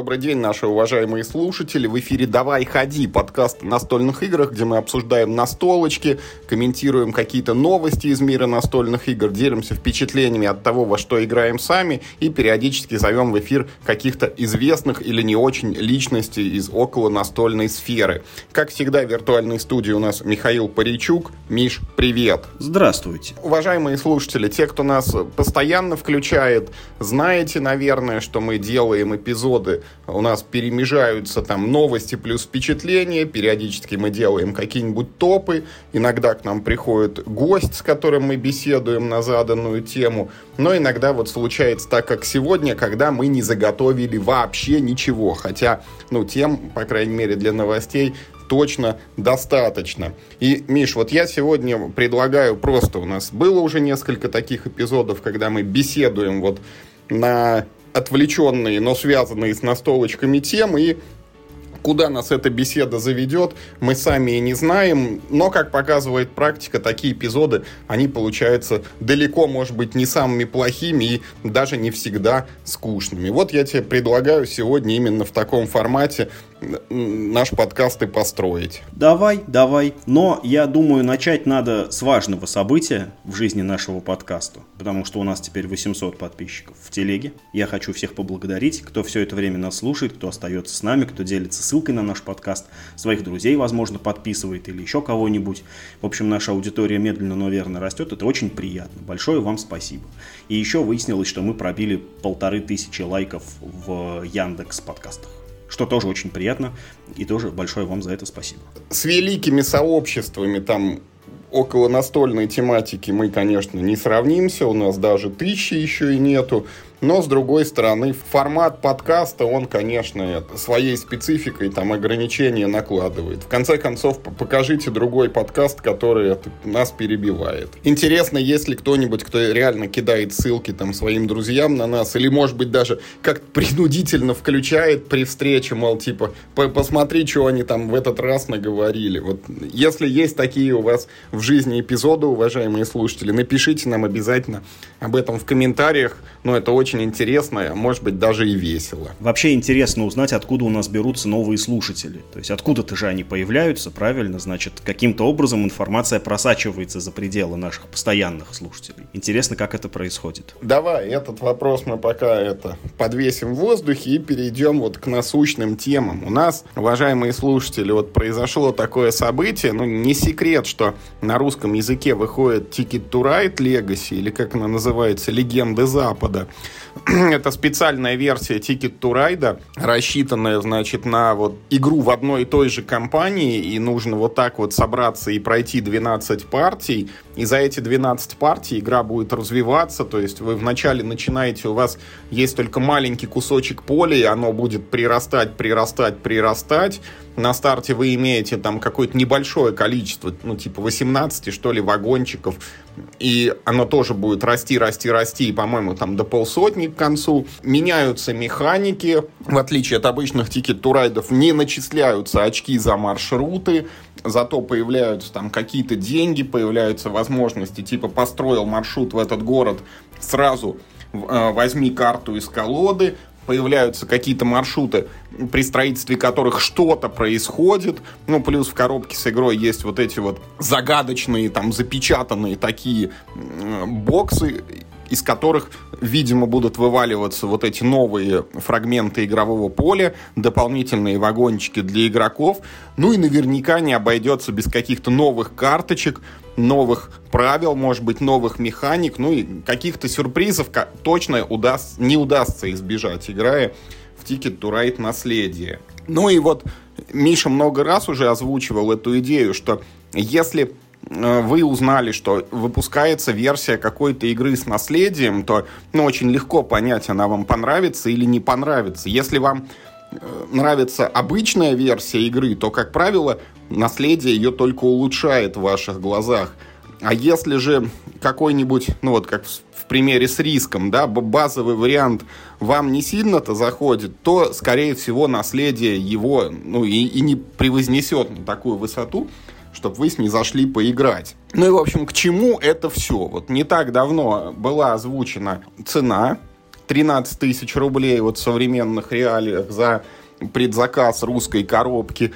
Добрый день, наши уважаемые слушатели. В эфире «Давай, ходи» подкаст о настольных играх, где мы обсуждаем настолочки, комментируем какие-то новости из мира настольных игр, делимся впечатлениями от того, во что играем сами и периодически зовем в эфир каких-то известных или не очень личностей из около настольной сферы. Как всегда, в виртуальной студии у нас Михаил Паричук. Миш, привет! Здравствуйте! Уважаемые слушатели, те, кто нас постоянно включает, знаете, наверное, что мы делаем эпизоды у нас перемежаются там новости плюс впечатления, периодически мы делаем какие-нибудь топы, иногда к нам приходит гость, с которым мы беседуем на заданную тему, но иногда вот случается так, как сегодня, когда мы не заготовили вообще ничего, хотя, ну, тем, по крайней мере, для новостей точно достаточно. И, Миш, вот я сегодня предлагаю просто, у нас было уже несколько таких эпизодов, когда мы беседуем вот на отвлеченные, но связанные с настолочками темы, и Куда нас эта беседа заведет, мы сами и не знаем, но, как показывает практика, такие эпизоды, они получаются далеко, может быть, не самыми плохими и даже не всегда скучными. Вот я тебе предлагаю сегодня именно в таком формате наш подкаст и построить. Давай, давай. Но я думаю, начать надо с важного события в жизни нашего подкаста, потому что у нас теперь 800 подписчиков в телеге. Я хочу всех поблагодарить, кто все это время нас слушает, кто остается с нами, кто делится ссылкой на наш подкаст, своих друзей, возможно, подписывает или еще кого-нибудь. В общем, наша аудитория медленно, но верно растет. Это очень приятно. Большое вам спасибо. И еще выяснилось, что мы пробили полторы тысячи лайков в Яндекс подкастах что тоже очень приятно, и тоже большое вам за это спасибо. С великими сообществами там около настольной тематики мы, конечно, не сравнимся, у нас даже тысячи еще и нету, но, с другой стороны, формат подкаста, он, конечно, своей спецификой там ограничения накладывает. В конце концов, покажите другой подкаст, который нас перебивает. Интересно, есть ли кто-нибудь, кто реально кидает ссылки там своим друзьям на нас, или, может быть, даже как принудительно включает при встрече, мол, типа, посмотри, что они там в этот раз наговорили. Вот если есть такие у вас в жизни эпизоды, уважаемые слушатели, напишите нам обязательно об этом в комментариях. Но это очень очень интересно, может быть, даже и весело. Вообще интересно узнать, откуда у нас берутся новые слушатели. То есть откуда-то же они появляются, правильно? Значит, каким-то образом информация просачивается за пределы наших постоянных слушателей. Интересно, как это происходит. Давай, этот вопрос мы пока это подвесим в воздухе и перейдем вот к насущным темам. У нас, уважаемые слушатели, вот произошло такое событие, ну, не секрет, что на русском языке выходит Ticket to Ride Legacy, или как она называется, Легенды Запада. это специальная версия Ticket to Ride, рассчитанная, значит, на вот игру в одной и той же компании, и нужно вот так вот собраться и пройти 12 партий, и за эти 12 партий игра будет развиваться, то есть вы вначале начинаете, у вас есть только маленький кусочек поля, и оно будет прирастать, прирастать, прирастать, на старте вы имеете там какое-то небольшое количество, ну, типа 18, что ли, вагончиков, и оно тоже будет расти, расти, расти, и, по-моему, там до полсотни к концу. Меняются механики, в отличие от обычных Ticket to Ride ов, не начисляются очки за маршруты, зато появляются там какие-то деньги, появляются возможности, типа построил маршрут в этот город, сразу э, возьми карту из колоды, появляются какие-то маршруты, при строительстве которых что-то происходит. Ну, плюс в коробке с игрой есть вот эти вот загадочные, там, запечатанные такие боксы, из которых, видимо, будут вываливаться вот эти новые фрагменты игрового поля, дополнительные вагончики для игроков. Ну и наверняка не обойдется без каких-то новых карточек, новых правил, может быть, новых механик, ну и каких-то сюрпризов точно удаст, не удастся избежать, играя в Ticket to Ride наследие. Ну и вот Миша много раз уже озвучивал эту идею, что если э, вы узнали, что выпускается версия какой-то игры с наследием, то ну, очень легко понять, она вам понравится или не понравится. Если вам э, нравится обычная версия игры, то, как правило, наследие ее только улучшает в ваших глазах. А если же какой-нибудь, ну вот как в, примере с риском, да, базовый вариант вам не сильно-то заходит, то, скорее всего, наследие его, ну, и, и не превознесет на такую высоту, чтобы вы с ней зашли поиграть. Ну и, в общем, к чему это все? Вот не так давно была озвучена цена 13 тысяч рублей вот в современных реалиях за предзаказ русской коробки.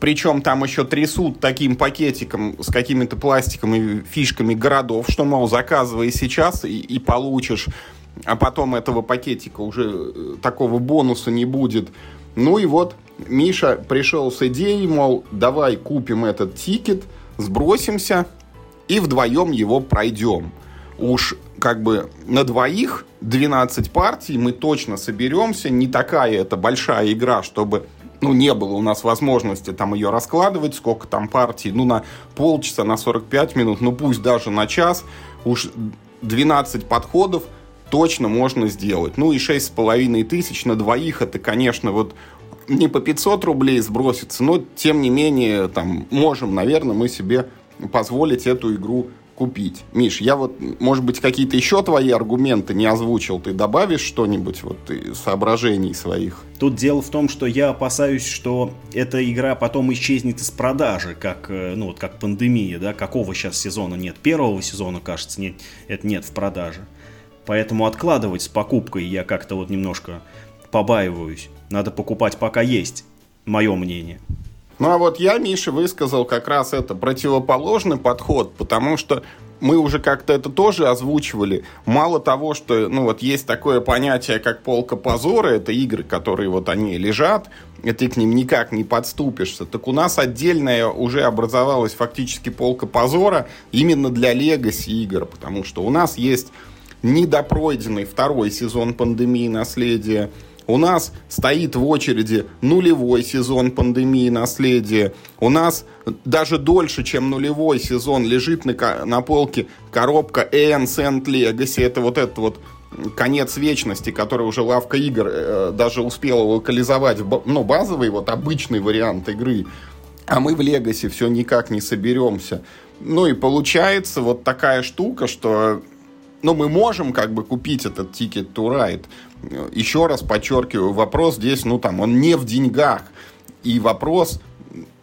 Причем там еще трясут таким пакетиком с какими-то пластиками, фишками городов, что, мол, заказывай сейчас и, и получишь, а потом этого пакетика уже э, такого бонуса не будет. Ну и вот Миша пришел с идеей, мол, давай купим этот тикет, сбросимся и вдвоем его пройдем. Уж как бы на двоих 12 партий мы точно соберемся. Не такая это большая игра, чтобы ну, не было у нас возможности там ее раскладывать, сколько там партий, ну, на полчаса, на 45 минут, ну, пусть даже на час, уж 12 подходов точно можно сделать. Ну, и 6,5 тысяч на двоих, это, конечно, вот не по 500 рублей сбросится, но, тем не менее, там, можем, наверное, мы себе позволить эту игру купить. Миш, я вот, может быть, какие-то еще твои аргументы не озвучил, ты добавишь что-нибудь вот соображений своих? Тут дело в том, что я опасаюсь, что эта игра потом исчезнет из продажи, как, э, ну, вот как пандемия, да, какого сейчас сезона нет, первого сезона, кажется, нет, это нет в продаже. Поэтому откладывать с покупкой я как-то вот немножко побаиваюсь. Надо покупать пока есть, мое мнение. Ну а вот я, Миша, высказал как раз это противоположный подход, потому что мы уже как-то это тоже озвучивали. Мало того, что, ну вот есть такое понятие, как полка позора, это игры, которые вот они лежат, и ты к ним никак не подступишься. Так у нас отдельная уже образовалась фактически полка позора именно для легаси игр, потому что у нас есть недопройденный второй сезон пандемии наследия, у нас стоит в очереди нулевой сезон пандемии наследия. У нас даже дольше, чем нулевой сезон, лежит на, на полке коробка Ancient Legacy. Это вот этот вот конец вечности, который уже лавка игр э, даже успела локализовать, ну, базовый, вот обычный вариант игры. А мы в Легаси все никак не соберемся. Ну и получается вот такая штука, что ну, мы можем как бы купить этот Ticket to Ride, еще раз подчеркиваю, вопрос здесь, ну там, он не в деньгах. И вопрос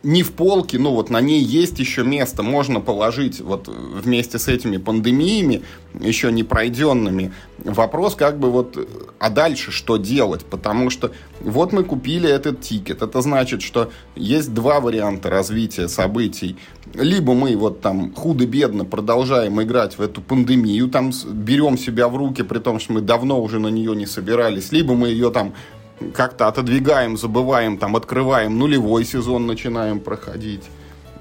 не в полке, но вот на ней есть еще место, можно положить вот вместе с этими пандемиями, еще не пройденными. Вопрос как бы вот, а дальше что делать? Потому что вот мы купили этот Ticket, это значит, что есть два варианта развития событий. Либо мы вот там худо-бедно продолжаем играть в эту пандемию, там берем себя в руки, при том, что мы давно уже на нее не собирались, либо мы ее там как-то отодвигаем, забываем, там, открываем нулевой сезон, начинаем проходить.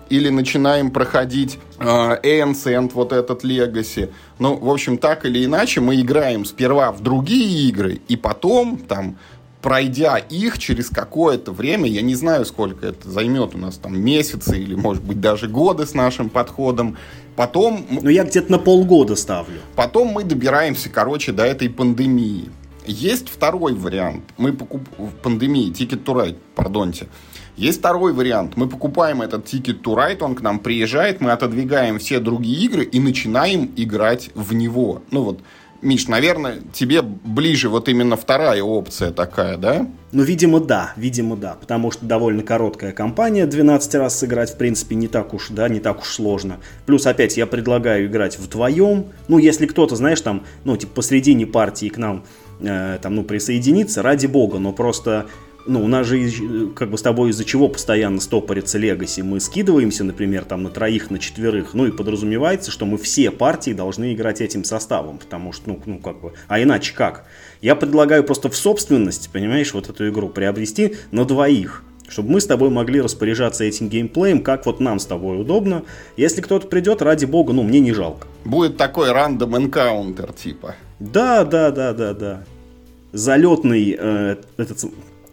Или начинаем проходить э, Ancient, вот этот Legacy. Ну, в общем, так или иначе, мы играем сперва в другие игры, и потом, там, пройдя их через какое-то время, я не знаю, сколько это займет у нас, там, месяцы или, может быть, даже годы с нашим подходом, потом... Ну, я где-то на полгода ставлю. Потом мы добираемся, короче, до этой пандемии. Есть второй вариант. Мы покуп... в пандемии, Ticket to Ride, пардонте. Есть второй вариант. Мы покупаем этот Ticket to Ride, он к нам приезжает, мы отодвигаем все другие игры и начинаем играть в него. Ну вот, Миш, наверное, тебе ближе вот именно вторая опция такая, да? Ну, видимо, да, видимо, да, потому что довольно короткая кампания, 12 раз сыграть, в принципе, не так уж, да, не так уж сложно. Плюс, опять, я предлагаю играть вдвоем, ну, если кто-то, знаешь, там, ну, типа, посредине партии к нам Э, там, ну, присоединиться, ради бога, но просто ну, у нас же как бы с тобой из-за чего постоянно стопорится Легаси. Мы скидываемся, например, там на троих, на четверых, ну и подразумевается, что мы все партии должны играть этим составом, потому что, ну, ну как бы, а иначе как? Я предлагаю просто в собственность, понимаешь, вот эту игру приобрести на двоих чтобы мы с тобой могли распоряжаться этим геймплеем, как вот нам с тобой удобно. Если кто-то придет, ради бога, ну, мне не жалко. Будет такой рандом энкаунтер, типа. Да, да, да, да, да. Залетный э, этот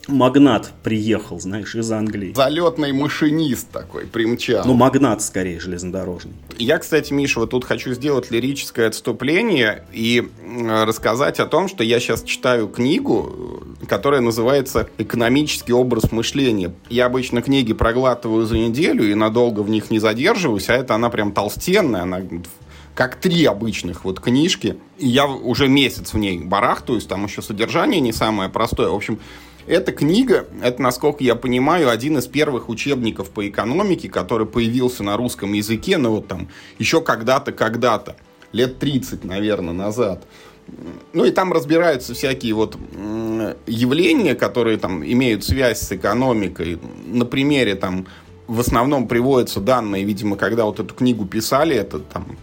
магнат приехал, знаешь, из Англии. Залетный машинист такой примчал. Ну, магнат скорее железнодорожный. Я, кстати, Миша, вот тут хочу сделать лирическое отступление и рассказать о том, что я сейчас читаю книгу, которая называется «Экономический образ мышления». Я обычно книги проглатываю за неделю и надолго в них не задерживаюсь, а это она прям толстенная, она как три обычных вот книжки. И я уже месяц в ней барахтаюсь, там еще содержание не самое простое. В общем, эта книга, это, насколько я понимаю, один из первых учебников по экономике, который появился на русском языке, ну вот там, еще когда-то, когда-то, лет 30, наверное, назад. ну и там разбираются всякие вот явления, которые там имеют связь с экономикой. На примере там в основном приводятся данные, видимо, когда вот эту книгу писали, это там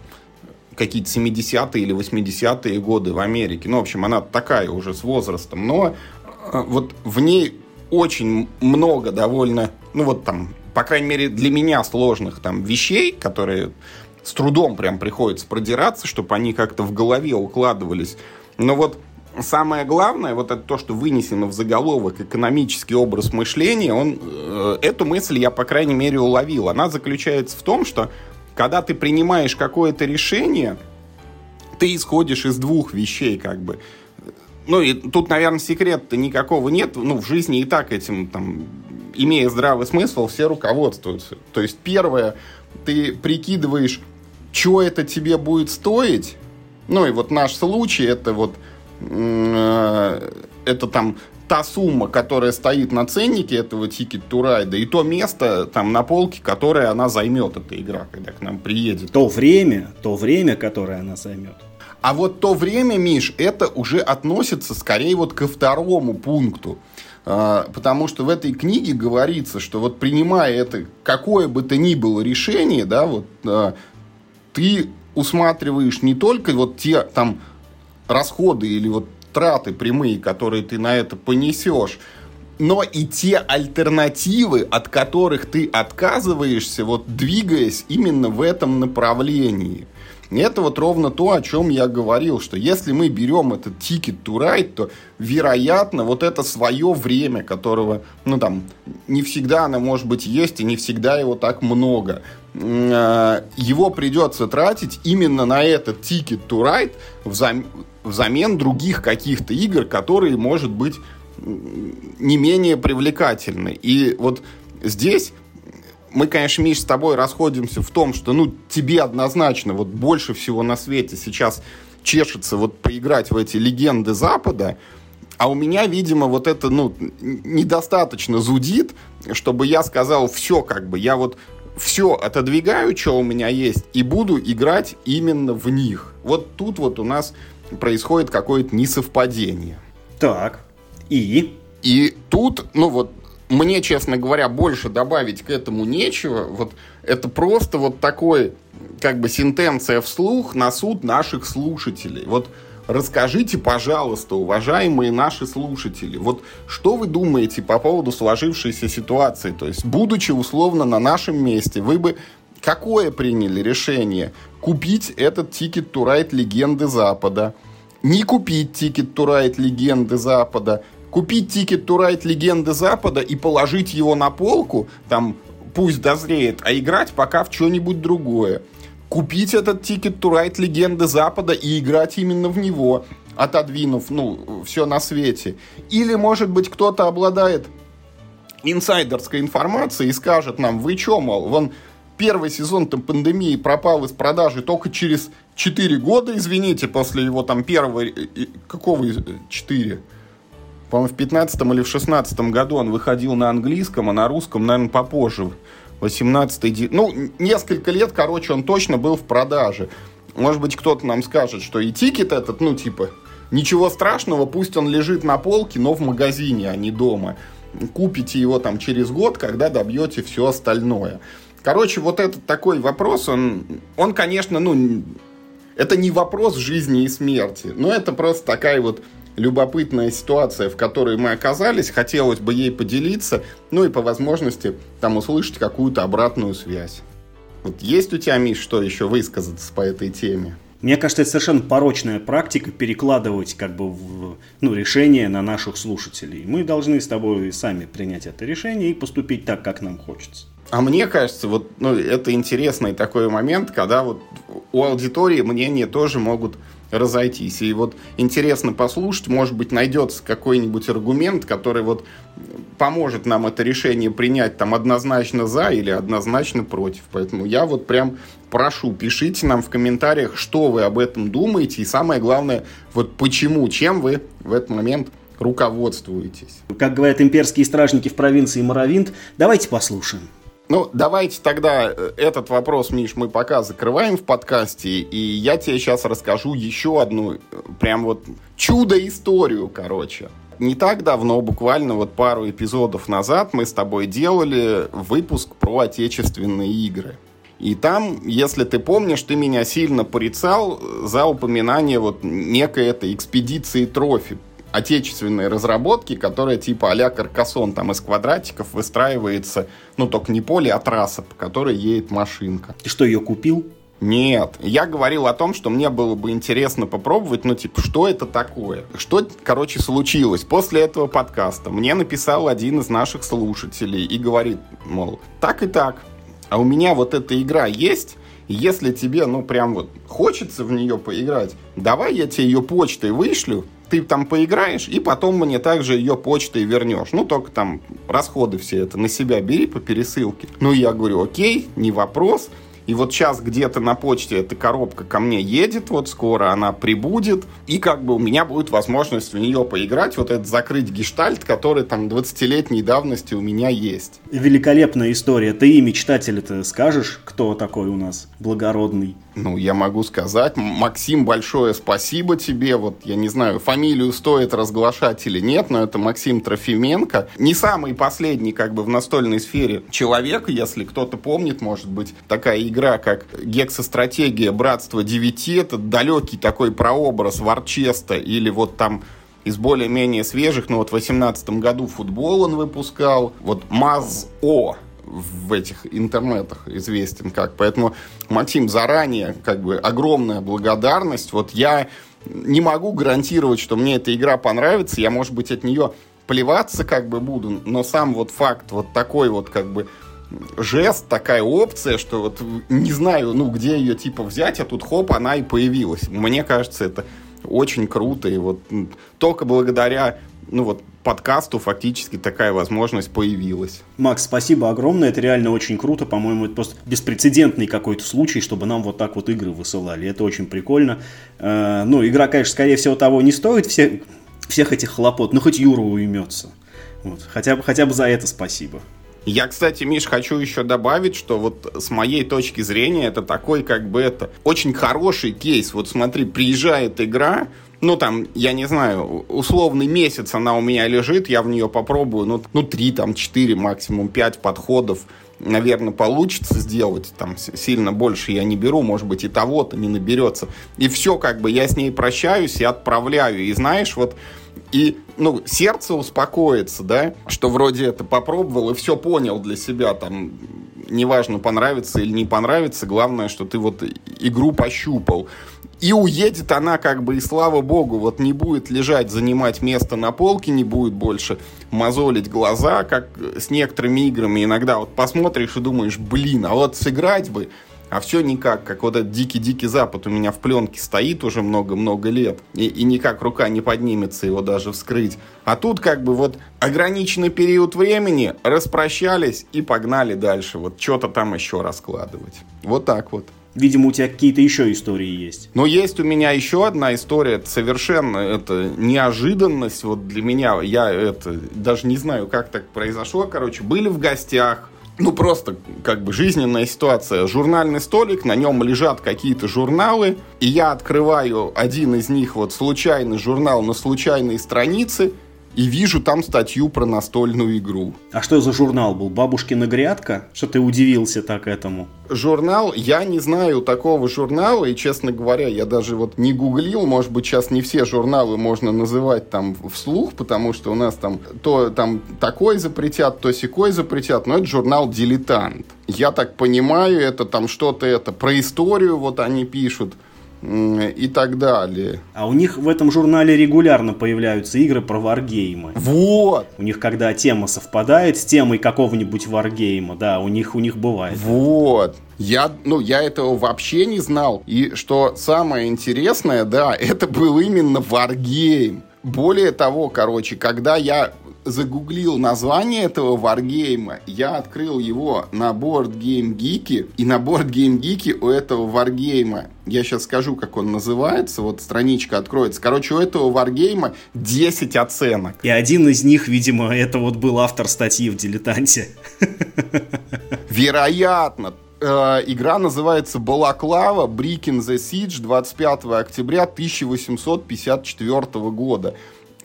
какие-то 70-е или 80-е годы в Америке. Ну, в общем, она такая уже с возрастом. Но э, вот в ней очень много довольно, ну вот там, по крайней мере, для меня сложных там вещей, которые с трудом прям приходится продираться, чтобы они как-то в голове укладывались. Но вот самое главное, вот это то, что вынесено в заголовок экономический образ мышления, он, э, эту мысль я, по крайней мере, уловил. Она заключается в том, что когда ты принимаешь какое-то решение, ты исходишь из двух вещей, как бы. Ну, и тут, наверное, секрета никакого нет. Ну, в жизни и так этим, там, имея здравый смысл, все руководствуются. То есть, первое, ты прикидываешь, что это тебе будет стоить. Ну, и вот наш случай, это вот, э, это там та сумма, которая стоит на ценнике этого Ticket to Ride, и то место там на полке, которое она займет, эта игра, когда к нам приедет. То время, то время, которое она займет. А вот то время, Миш, это уже относится скорее вот ко второму пункту. А, потому что в этой книге говорится, что вот принимая это какое бы то ни было решение, да, вот а, ты усматриваешь не только вот те там расходы или вот траты прямые, которые ты на это понесешь, но и те альтернативы, от которых ты отказываешься, вот двигаясь именно в этом направлении. Это вот ровно то, о чем я говорил, что если мы берем этот ticket to ride, то, вероятно, вот это свое время, которого, ну там, не всегда оно, может быть, есть, и не всегда его так много. Э, его придется тратить именно на этот ticket to ride взамен, взамен других каких-то игр, которые, может быть, не менее привлекательны. И вот здесь мы, конечно, Миш, с тобой расходимся в том, что, ну, тебе однозначно вот больше всего на свете сейчас чешется вот поиграть в эти легенды Запада, а у меня, видимо, вот это, ну, недостаточно зудит, чтобы я сказал, все, как бы, я вот все отодвигаю, что у меня есть, и буду играть именно в них. Вот тут вот у нас происходит какое-то несовпадение. Так, и? И тут, ну вот, мне, честно говоря, больше добавить к этому нечего. Вот это просто вот такой, как бы, сентенция вслух на суд наших слушателей. Вот расскажите, пожалуйста, уважаемые наши слушатели, вот что вы думаете по поводу сложившейся ситуации? То есть, будучи условно на нашем месте, вы бы какое приняли решение? Купить этот Ticket to Ride Легенды Запада? Не купить Ticket to Ride Легенды Запада? Купить Ticket to Легенды Запада и положить его на полку, там пусть дозреет, а играть пока в что-нибудь другое. Купить этот Ticket to Легенды Запада и играть именно в него, отодвинув, ну, все на свете. Или, может быть, кто-то обладает инсайдерской информацией и скажет нам, вы что, мол, вон первый сезон там пандемии пропал из продажи только через 4 года, извините, после его там первого, какого 4? По-моему, в 15 или в 16 году он выходил на английском, а на русском, наверное, попозже. 18 Ну, несколько лет, короче, он точно был в продаже. Может быть, кто-то нам скажет, что и тикет этот, ну, типа, ничего страшного, пусть он лежит на полке, но в магазине, а не дома. Купите его там через год, когда добьете все остальное. Короче, вот этот такой вопрос, он, он конечно, ну, это не вопрос жизни и смерти, но это просто такая вот любопытная ситуация, в которой мы оказались, хотелось бы ей поделиться, ну и по возможности там услышать какую-то обратную связь. Вот есть у тебя, Миш, что еще высказаться по этой теме? Мне кажется, это совершенно порочная практика перекладывать как бы в, ну, решение на наших слушателей. Мы должны с тобой сами принять это решение и поступить так, как нам хочется. А мне кажется, вот ну, это интересный такой момент, когда вот у аудитории мнения тоже могут разойтись. И вот интересно послушать, может быть, найдется какой-нибудь аргумент, который вот поможет нам это решение принять там однозначно за или однозначно против. Поэтому я вот прям прошу, пишите нам в комментариях, что вы об этом думаете, и самое главное, вот почему, чем вы в этот момент руководствуетесь. Как говорят имперские стражники в провинции Моровинт, давайте послушаем. Ну, давайте тогда э, этот вопрос, Миш, мы пока закрываем в подкасте, и я тебе сейчас расскажу еще одну, э, прям вот чудо-историю, короче. Не так давно, буквально вот пару эпизодов назад, мы с тобой делали выпуск про отечественные игры. И там, если ты помнишь, ты меня сильно порицал за упоминание вот некой этой экспедиции трофи отечественной разработки, которая типа а-ля Каркасон, там из квадратиков выстраивается, ну, только не поле, а трасса, по которой едет машинка. Ты что, ее купил? Нет, я говорил о том, что мне было бы интересно попробовать, ну, типа, что это такое? Что, короче, случилось? После этого подкаста мне написал один из наших слушателей и говорит, мол, так и так, а у меня вот эта игра есть, если тебе, ну, прям вот хочется в нее поиграть, давай я тебе ее почтой вышлю, ты там поиграешь, и потом мне также ее почтой вернешь. Ну, только там расходы все это на себя бери по пересылке. Ну, я говорю, окей, не вопрос. И вот сейчас где-то на почте эта коробка ко мне едет, вот скоро она прибудет, и как бы у меня будет возможность в нее поиграть, вот этот закрыть гештальт, который там 20-летней давности у меня есть. Великолепная история. Ты и мечтатель-то скажешь, кто такой у нас благородный? Ну, я могу сказать, Максим, большое спасибо тебе. Вот, я не знаю, фамилию стоит разглашать или нет, но это Максим Трофименко. Не самый последний, как бы, в настольной сфере человек, если кто-то помнит, может быть, такая игра, как гексостратегия Братство 9, это далекий такой прообраз Варчеста или вот там из более-менее свежих, ну вот в 2018 году футбол он выпускал, вот Маз-О, в этих интернетах известен как. Поэтому, Максим, заранее как бы огромная благодарность. Вот я не могу гарантировать, что мне эта игра понравится. Я, может быть, от нее плеваться как бы буду, но сам вот факт вот такой вот как бы жест, такая опция, что вот не знаю, ну, где ее типа взять, а тут хоп, она и появилась. Мне кажется, это очень круто, и вот только благодаря, ну, вот подкасту фактически такая возможность появилась. Макс, спасибо огромное, это реально очень круто, по-моему, это просто беспрецедентный какой-то случай, чтобы нам вот так вот игры высылали, это очень прикольно. Э, ну, игра, конечно, скорее всего того не стоит все, всех этих хлопот, но хоть Юра уймется. Вот. Хотя, бы, хотя бы за это спасибо. Я, кстати, Миш, хочу еще добавить, что вот с моей точки зрения это такой, как бы это, очень хороший кейс. Вот смотри, приезжает игра, ну, там, я не знаю, условный месяц она у меня лежит, я в нее попробую, ну, ну 3, там, 4, максимум 5 подходов, наверное, получится сделать, там, сильно больше я не беру, может быть, и того-то не наберется. И все, как бы, я с ней прощаюсь и отправляю. И знаешь, вот, и, ну, сердце успокоится, да, что вроде это попробовал и все понял для себя, там, неважно, понравится или не понравится, главное, что ты вот игру пощупал. И уедет она как бы, и слава богу, вот не будет лежать, занимать место на полке, не будет больше мозолить глаза, как с некоторыми играми иногда вот посмотришь и думаешь, блин, а вот сыграть бы, а все никак, как вот этот дикий-дикий запад у меня в пленке стоит уже много-много лет, и, и никак рука не поднимется его даже вскрыть. А тут как бы вот ограниченный период времени, распрощались и погнали дальше, вот что-то там еще раскладывать. Вот так вот. Видимо, у тебя какие-то еще истории есть. Но есть у меня еще одна история, это совершенно это неожиданность вот для меня. Я это даже не знаю, как так произошло. Короче, были в гостях, ну, просто как бы жизненная ситуация. Журнальный столик, на нем лежат какие-то журналы, и я открываю один из них, вот случайный журнал на случайной странице, и вижу там статью про настольную игру. А что за журнал был? Бабушкина грядка? Что ты удивился так этому? Журнал, я не знаю такого журнала, и, честно говоря, я даже вот не гуглил, может быть, сейчас не все журналы можно называть там вслух, потому что у нас там то там такой запретят, то секой запретят, но это журнал «Дилетант». Я так понимаю, это там что-то это про историю вот они пишут, и так далее. А у них в этом журнале регулярно появляются игры про варгеймы. Вот. У них, когда тема совпадает с темой какого-нибудь варгейма, да, у них у них бывает. Вот. Я, ну, я этого вообще не знал. И что самое интересное, да, это был именно варгейм. Более того, короче, когда я загуглил название этого варгейма, я открыл его на Board Game Geek, и на Board Game Geek у этого варгейма, я сейчас скажу, как он называется, вот страничка откроется. Короче, у этого варгейма 10 оценок. И один из них, видимо, это вот был автор статьи в «Дилетанте». Вероятно, э, игра называется Балаклава Breaking the Siege 25 октября 1854 года.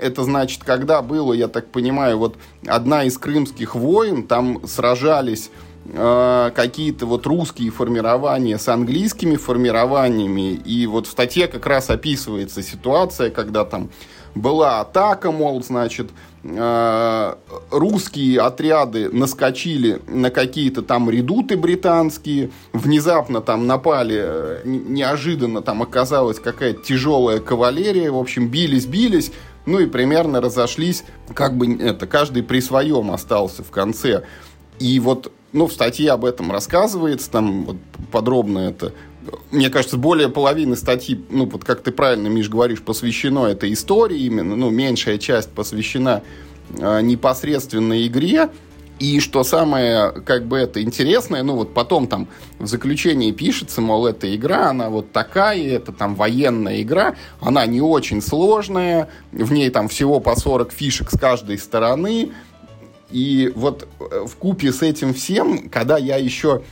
Это значит, когда было, я так понимаю, вот одна из крымских войн, там сражались э, какие-то вот русские формирования с английскими формированиями. И вот в статье как раз описывается ситуация, когда там была атака, мол, значит, э, русские отряды наскочили на какие-то там редуты британские, внезапно там напали, э, неожиданно там оказалась какая-то тяжелая кавалерия, в общем, бились-бились, ну и примерно разошлись, как бы это, каждый при своем остался в конце. И вот, ну, в статье об этом рассказывается, там вот подробно это мне кажется, более половины статьи, ну, вот как ты правильно, Миш, говоришь, посвящено этой истории именно, ну, меньшая часть посвящена э, непосредственно игре, и что самое, как бы, это интересное, ну, вот потом там в заключении пишется, мол, эта игра, она вот такая, это там военная игра, она не очень сложная, в ней там всего по 40 фишек с каждой стороны, и вот э, в купе с этим всем, когда я еще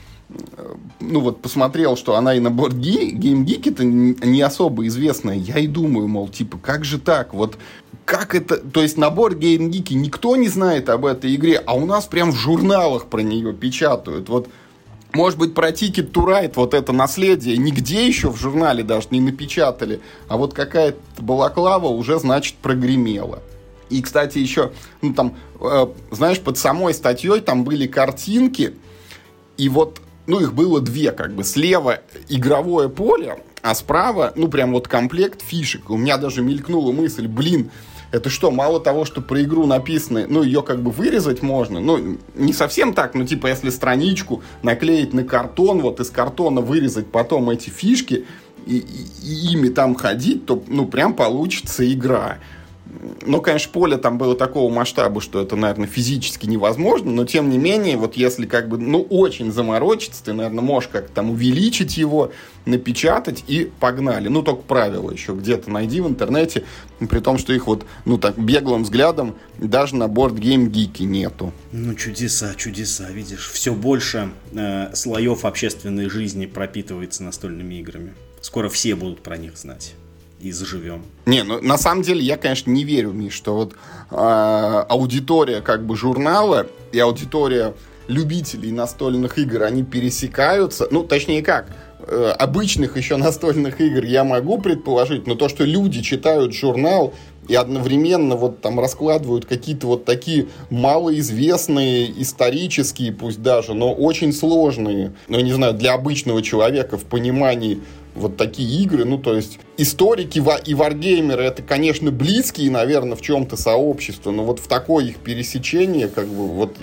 ну вот посмотрел, что она и на бордге, геймгике-то не особо известная, я и думаю, мол, типа, как же так? Вот как это... То есть набор геймгики никто не знает об этой игре, а у нас прям в журналах про нее печатают. Вот может быть, про Ticket to Ride, вот это наследие, нигде еще в журнале даже не напечатали, а вот какая-то балаклава уже, значит, прогремела. И, кстати, еще, ну, там, э, знаешь, под самой статьей там были картинки, и вот, ну, их было две, как бы, слева игровое поле, а справа, ну, прям вот комплект фишек. У меня даже мелькнула мысль, блин, это что, мало того, что про игру написано, ну, ее как бы вырезать можно, ну, не совсем так, ну, типа, если страничку наклеить на картон, вот из картона вырезать потом эти фишки и, и, и ими там ходить, то, ну, прям получится игра. Ну, конечно, поле там было такого масштаба, что это, наверное, физически невозможно, но тем не менее, вот если как бы, ну, очень заморочиться, ты, наверное, можешь как-то там увеличить его, напечатать и погнали. Ну, только правила еще где-то найди в интернете, при том, что их вот, ну, так, беглым взглядом даже на борт Game Geek нету. Ну, чудеса, чудеса, видишь, все больше э, слоев общественной жизни пропитывается настольными играми. Скоро все будут про них знать и заживем. Не, ну на самом деле я, конечно, не верю, Миш, что вот э, аудитория как бы журнала и аудитория любителей настольных игр, они пересекаются. Ну, точнее как, э, обычных еще настольных игр я могу предположить, но то, что люди читают журнал и одновременно вот там раскладывают какие-то вот такие малоизвестные, исторические пусть даже, но очень сложные, ну, не знаю, для обычного человека в понимании вот такие игры. Ну, то есть историки и варгеймеры это, конечно, близкие, наверное, в чем-то сообщества, но вот в такое их пересечение, как бы, вот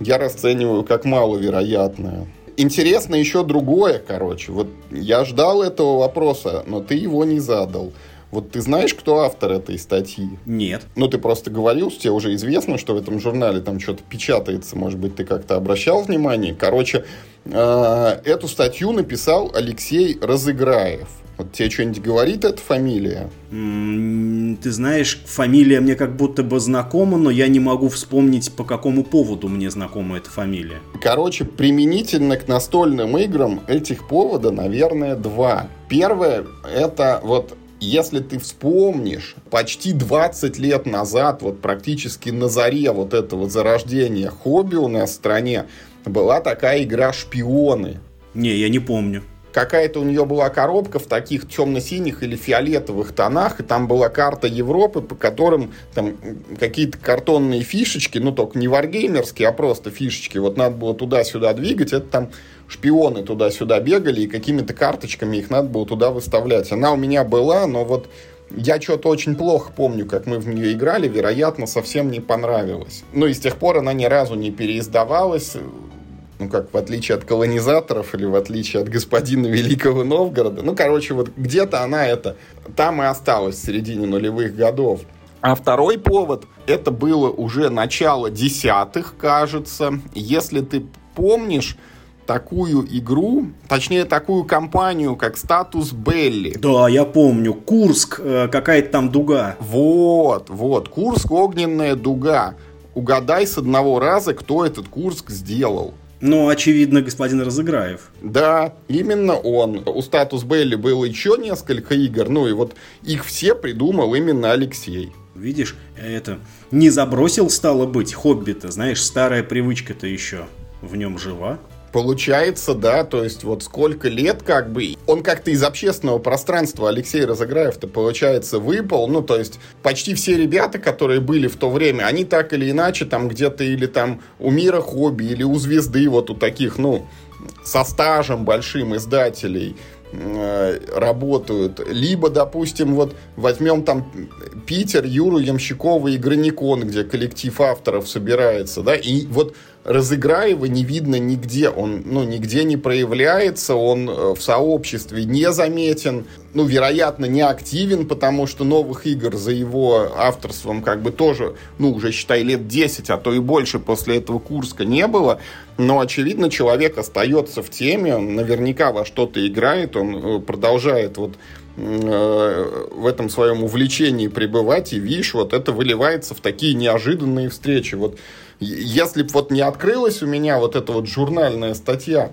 я расцениваю как маловероятное. Интересно еще другое, короче. Вот я ждал этого вопроса, но ты его не задал. Вот ты знаешь, кто автор этой статьи? Нет. Ну, ты просто говорил, что тебе уже известно, что в этом журнале там что-то печатается. Может быть, ты как-то обращал внимание. Короче, э, эту статью написал Алексей Разыграев. Вот тебе что-нибудь говорит эта фамилия? ты знаешь, фамилия мне как будто бы знакома, но я не могу вспомнить, по какому поводу мне знакома эта фамилия. Короче, применительно к настольным играм этих повода, наверное, два. Первое, это вот если ты вспомнишь, почти 20 лет назад, вот практически на заре вот этого зарождения хобби у нас в стране, была такая игра «Шпионы». Не, я не помню. Какая-то у нее была коробка в таких темно-синих или фиолетовых тонах, и там была карта Европы, по которым там какие-то картонные фишечки, ну только не варгеймерские, а просто фишечки, вот надо было туда-сюда двигать, это там шпионы туда-сюда бегали, и какими-то карточками их надо было туда выставлять. Она у меня была, но вот я что-то очень плохо помню, как мы в нее играли, вероятно, совсем не понравилось. Ну и с тех пор она ни разу не переиздавалась, ну как, в отличие от колонизаторов или в отличие от господина Великого Новгорода. Ну, короче, вот где-то она это там и осталась в середине нулевых годов. А второй повод, это было уже начало десятых, кажется. Если ты помнишь, такую игру, точнее такую компанию, как Статус Белли. Да, я помню. Курск, э, какая-то там дуга. Вот, вот. Курск огненная дуга. Угадай с одного раза, кто этот Курск сделал. Ну, очевидно, господин Разыграев. Да, именно он. У Статус Белли было еще несколько игр, ну и вот их все придумал именно Алексей. Видишь, это не забросил, стало быть, хоббита, знаешь, старая привычка-то еще в нем жива. Получается, да, то есть вот сколько лет как бы, он как-то из общественного пространства Алексей Разыграев-то, получается, выпал, ну, то есть почти все ребята, которые были в то время, они так или иначе там где-то или там у Мира Хобби, или у Звезды, вот у таких, ну, со стажем большим издателей, Э, работают. Либо, допустим, вот возьмем там Питер, Юру Ямщикова и Граникон, где коллектив авторов собирается, да, и вот Разыграева не видно нигде, он, ну, нигде не проявляется, он э, в сообществе не заметен, ну, вероятно, не активен, потому что новых игр за его авторством как бы тоже, ну, уже, считай, лет 10, а то и больше после этого Курска не было, но, очевидно, человек остается в теме, он наверняка во что-то играет, он э, продолжает вот э, в этом своем увлечении пребывать, и видишь, вот это выливается в такие неожиданные встречи. Вот если бы вот не открылась у меня вот эта вот журнальная статья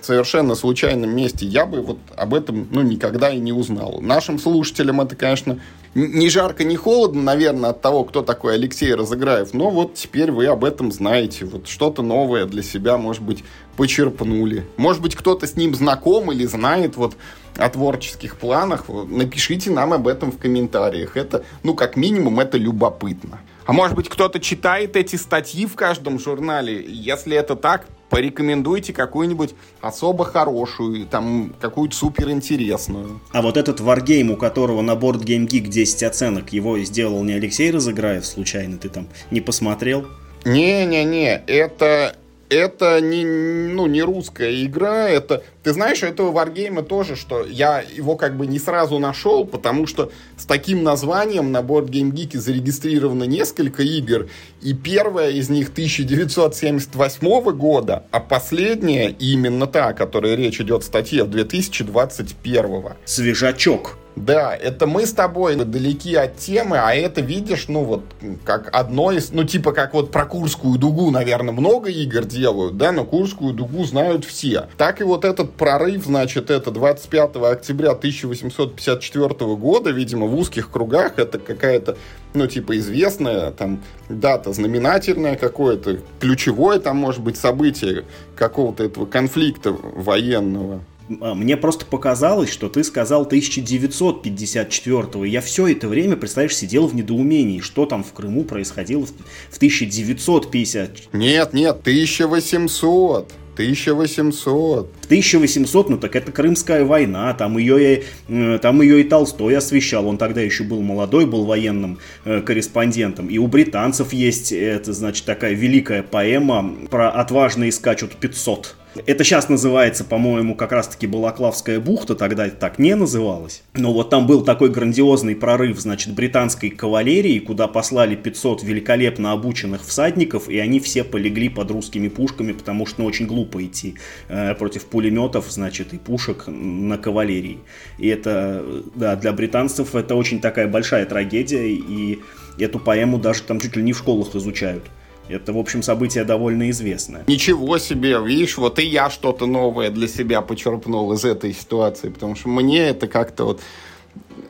совершенно случайном месте, я бы вот об этом ну, никогда и не узнал. Нашим слушателям это, конечно, не жарко, не холодно, наверное, от того, кто такой Алексей Разыграев, но вот теперь вы об этом знаете. Вот что-то новое для себя, может быть, почерпнули. Может быть, кто-то с ним знаком или знает вот о творческих планах. Напишите нам об этом в комментариях. Это, ну, как минимум, это любопытно. А может быть, кто-то читает эти статьи в каждом журнале? Если это так, порекомендуйте какую-нибудь особо хорошую, там, какую-то суперинтересную. А вот этот Wargame, у которого на Board Game Geek 10 оценок, его сделал не Алексей Разыграев случайно, ты там не посмотрел? Не-не-не, это это не, ну, не русская игра, это... Ты знаешь, этого варгейма тоже, что я его как бы не сразу нашел, потому что с таким названием на Board Game Geek зарегистрировано несколько игр, и первая из них 1978 года, а последняя именно та, о которой речь идет в статье, в 2021. Свежачок. Да, это мы с тобой далеки от темы, а это видишь, ну вот, как одно из, ну типа как вот про Курскую дугу, наверное, много игр делают, да, но Курскую дугу знают все. Так и вот этот прорыв, значит, это 25 октября 1854 года, видимо, в узких кругах, это какая-то, ну типа известная там дата, знаменательная какое-то, ключевое там может быть событие какого-то этого конфликта военного. А, мне просто показалось, что ты сказал 1954 Я все это время, представляешь, сидел в недоумении, что там в Крыму происходило в 1950. Нет, нет, 1800. 1800. В 1800, ну так это Крымская война, там ее, э, там ее и Толстой освещал, он тогда еще был молодой, был военным э, корреспондентом. И у британцев есть, это значит, такая великая поэма про отважные скачут 500. Это сейчас называется, по-моему, как раз-таки Балаклавская бухта, тогда это так не называлось. Но вот там был такой грандиозный прорыв, значит, британской кавалерии, куда послали 500 великолепно обученных всадников, и они все полегли под русскими пушками, потому что ну, очень глупо идти э, против пулеметов, значит, и пушек на кавалерии. И это, да, для британцев это очень такая большая трагедия, и эту поэму даже там чуть ли не в школах изучают. Это, в общем, событие довольно известное. Ничего себе, видишь, вот и я что-то новое для себя почерпнул из этой ситуации, потому что мне это как-то вот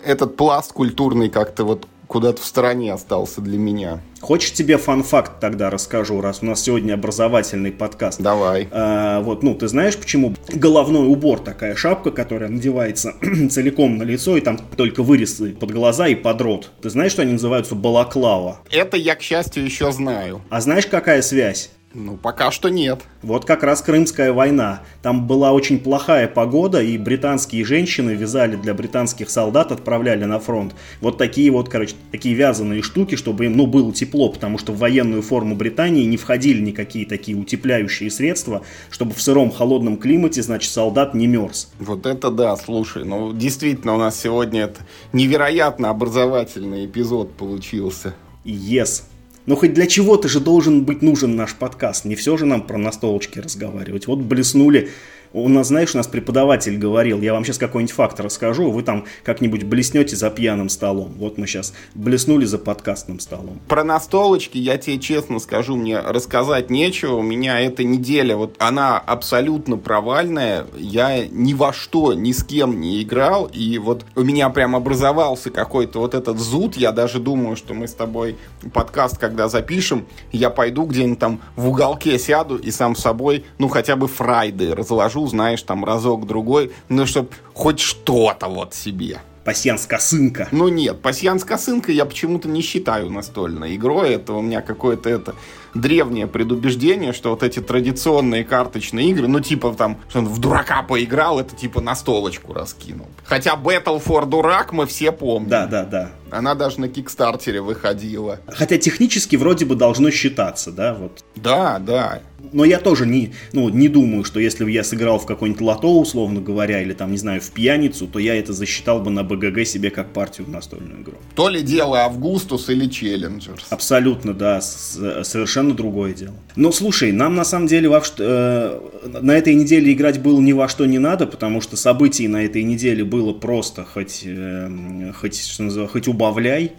этот пласт культурный как-то вот куда-то в стороне остался для меня. Хочешь тебе фан-факт тогда расскажу, раз у нас сегодня образовательный подкаст? Давай. А, вот, ну, ты знаешь, почему головной убор такая шапка, которая надевается целиком на лицо, и там только вырезы под глаза и под рот. Ты знаешь, что они называются балаклава? Это я, к счастью, еще знаю. А знаешь, какая связь? Ну, пока что нет. Вот как раз Крымская война. Там была очень плохая погода, и британские женщины вязали для британских солдат, отправляли на фронт. Вот такие вот, короче, такие вязаные штуки, чтобы им, ну, было тепло, потому что в военную форму Британии не входили никакие такие утепляющие средства, чтобы в сыром холодном климате, значит, солдат не мерз. Вот это да, слушай, ну, действительно, у нас сегодня это невероятно образовательный эпизод получился. Yes. Но хоть для чего-то же должен быть нужен наш подкаст. Не все же нам про настолочки разговаривать. Вот блеснули У нас, знаешь, у нас преподаватель говорил, я вам сейчас какой-нибудь факт расскажу, вы там как-нибудь блеснете за пьяным столом. Вот мы сейчас блеснули за подкастным столом. Про настолочки я тебе честно скажу, мне рассказать нечего. У меня эта неделя, вот она абсолютно провальная. Я ни во что, ни с кем не играл. И вот у меня прям образовался какой-то вот этот зуд. Я даже думаю, что мы с тобой подкаст, когда запишем, я пойду где-нибудь там в уголке сяду и сам собой, ну, хотя бы фрайды разложу, знаешь, там разок-другой, ну, чтобы хоть что-то вот себе. Пасьянс косынка. Ну нет, пасьянс косынка я почему-то не считаю настольной игрой. Это у меня какое-то это древнее предубеждение, что вот эти традиционные карточные игры, ну типа там, что он в дурака поиграл, это типа на столочку раскинул. Хотя Battle for Дурак мы все помним. Да, да, да. Она даже на Кикстартере выходила. Хотя технически вроде бы должно считаться, да, вот. Да, да. Но я тоже не, ну, не думаю, что если бы я сыграл в какой-нибудь лото, условно говоря, или там, не знаю, в пьяницу, то я это засчитал бы на BGG себе как партию в настольную игру. То ли дело Augustus или Challengers. Абсолютно, да, с, совершенно другое дело. Но слушай, нам на самом деле во, э, на этой неделе играть было ни во что не надо, потому что событий на этой неделе было просто хоть, э, хоть, что называется, хоть убавляй.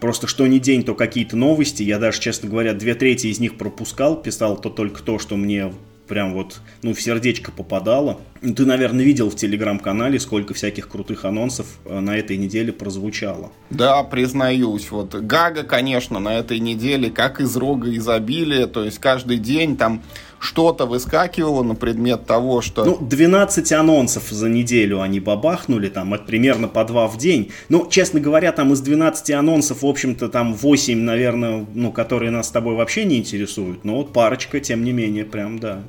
Просто что ни день, то какие-то новости. Я даже, честно говоря, две трети из них пропускал. Писал то только то, что мне прям вот, ну, в сердечко попадало. Ты, наверное, видел в телеграм-канале, сколько всяких крутых анонсов э, на этой неделе прозвучало. Да, признаюсь. Вот Гага, конечно, на этой неделе как из рога изобилия. То есть каждый день там что-то выскакивало на предмет того, что... Ну, 12 анонсов за неделю они бабахнули, там, это примерно по 2 в день. Ну, честно говоря, там из 12 анонсов, в общем-то, там 8, наверное, ну, которые нас с тобой вообще не интересуют. Но вот парочка, тем не менее, прям, да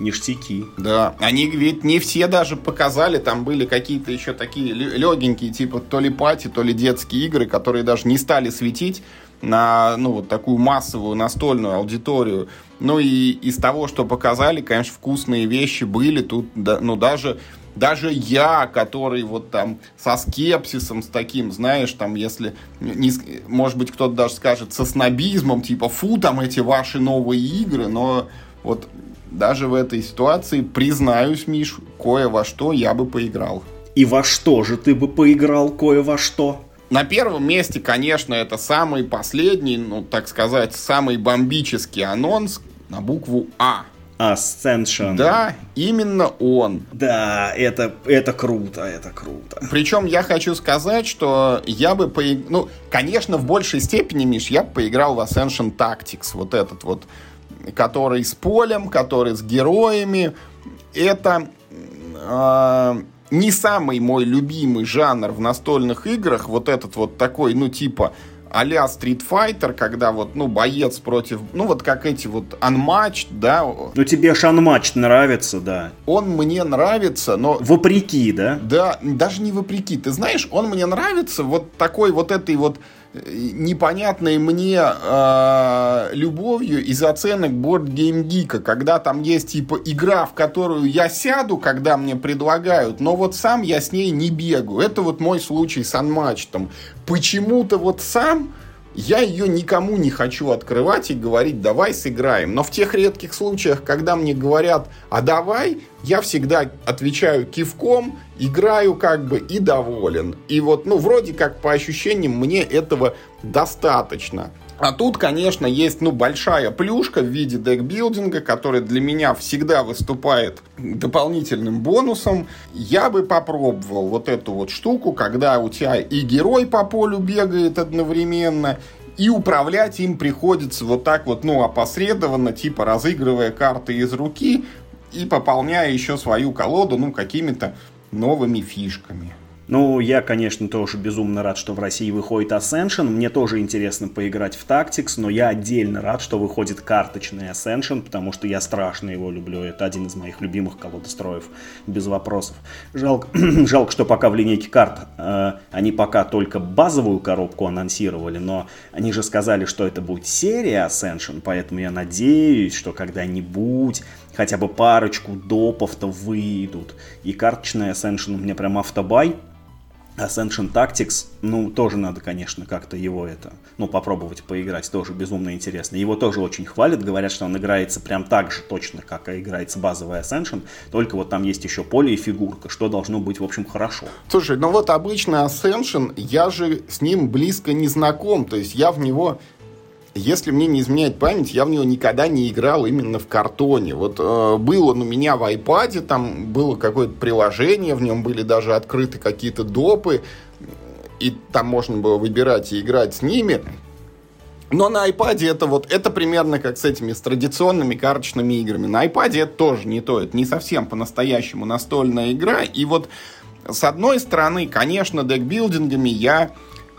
ништяки. Да, они ведь не все даже показали, там были какие-то еще такие легенькие, типа то ли пати, то ли детские игры, которые даже не стали светить на ну, вот такую массовую настольную аудиторию. Ну и из того, что показали, конечно, вкусные вещи были. Тут, ну даже даже я, который вот там со скепсисом, с таким, знаешь, там, если, не, может быть, кто-то даже скажет со снобизмом, типа, фу, там эти ваши новые игры, но вот даже в этой ситуации, признаюсь, Миш, кое во что я бы поиграл. И во что же ты бы поиграл кое во что? На первом месте, конечно, это самый последний, ну, так сказать, самый бомбический анонс на букву А. Ascension. Да, именно он. Да, это, это круто, это круто. Причем я хочу сказать, что я бы поиграл... Ну, конечно, в большей степени, Миш, я бы поиграл в Ascension Tactics. Вот этот вот, который с полем, который с героями. Это... Э, не самый мой любимый жанр в настольных играх, вот этот вот такой, ну, типа а-ля Street Fighter, когда вот, ну, боец против, ну, вот как эти вот Unmatched, да. Ну, тебе же Unmatched нравится, да. Он мне нравится, но... Вопреки, да? Да, даже не вопреки. Ты знаешь, он мне нравится вот такой вот этой вот непонятной мне э, любовью из оценок Board Game Geek, когда там есть типа игра, в которую я сяду, когда мне предлагают, но вот сам я с ней не бегу. Это вот мой случай с Unmatched. Почему-то вот сам я ее никому не хочу открывать и говорить, давай сыграем. Но в тех редких случаях, когда мне говорят, а давай, я всегда отвечаю кивком, играю как бы и доволен. И вот, ну, вроде как по ощущениям мне этого достаточно. А тут, конечно, есть, ну, большая плюшка в виде декбилдинга, который для меня всегда выступает дополнительным бонусом. Я бы попробовал вот эту вот штуку, когда у тебя и герой по полю бегает одновременно, и управлять им приходится вот так вот, ну, опосредованно, типа разыгрывая карты из руки и пополняя еще свою колоду, ну, какими-то новыми фишками. Ну, я, конечно, тоже безумно рад, что в России выходит Ascension. Мне тоже интересно поиграть в Tactics, но я отдельно рад, что выходит карточный Ascension, потому что я страшно его люблю. Это один из моих любимых колодостроев, без вопросов. Жалко, жалко что пока в линейке карт э, они пока только базовую коробку анонсировали, но они же сказали, что это будет серия Ascension, поэтому я надеюсь, что когда-нибудь хотя бы парочку допов-то выйдут. И карточный Ascension у меня прям автобай, Ascension Tactics, ну, тоже надо, конечно, как-то его это, ну, попробовать поиграть, тоже безумно интересно. Его тоже очень хвалят, говорят, что он играется прям так же точно, как и играется базовый Ascension, только вот там есть еще поле и фигурка, что должно быть, в общем, хорошо. Слушай, ну вот обычно Ascension, я же с ним близко не знаком, то есть я в него если мне не изменяет память, я в него никогда не играл именно в картоне. Вот э, был он у меня в iPad, там было какое-то приложение, в нем были даже открыты какие-то допы, и там можно было выбирать и играть с ними. Но на iPad это вот, это примерно как с этими, с традиционными карточными играми. На iPad это тоже не то, это не совсем по-настоящему настольная игра. И вот с одной стороны, конечно, декбилдингами я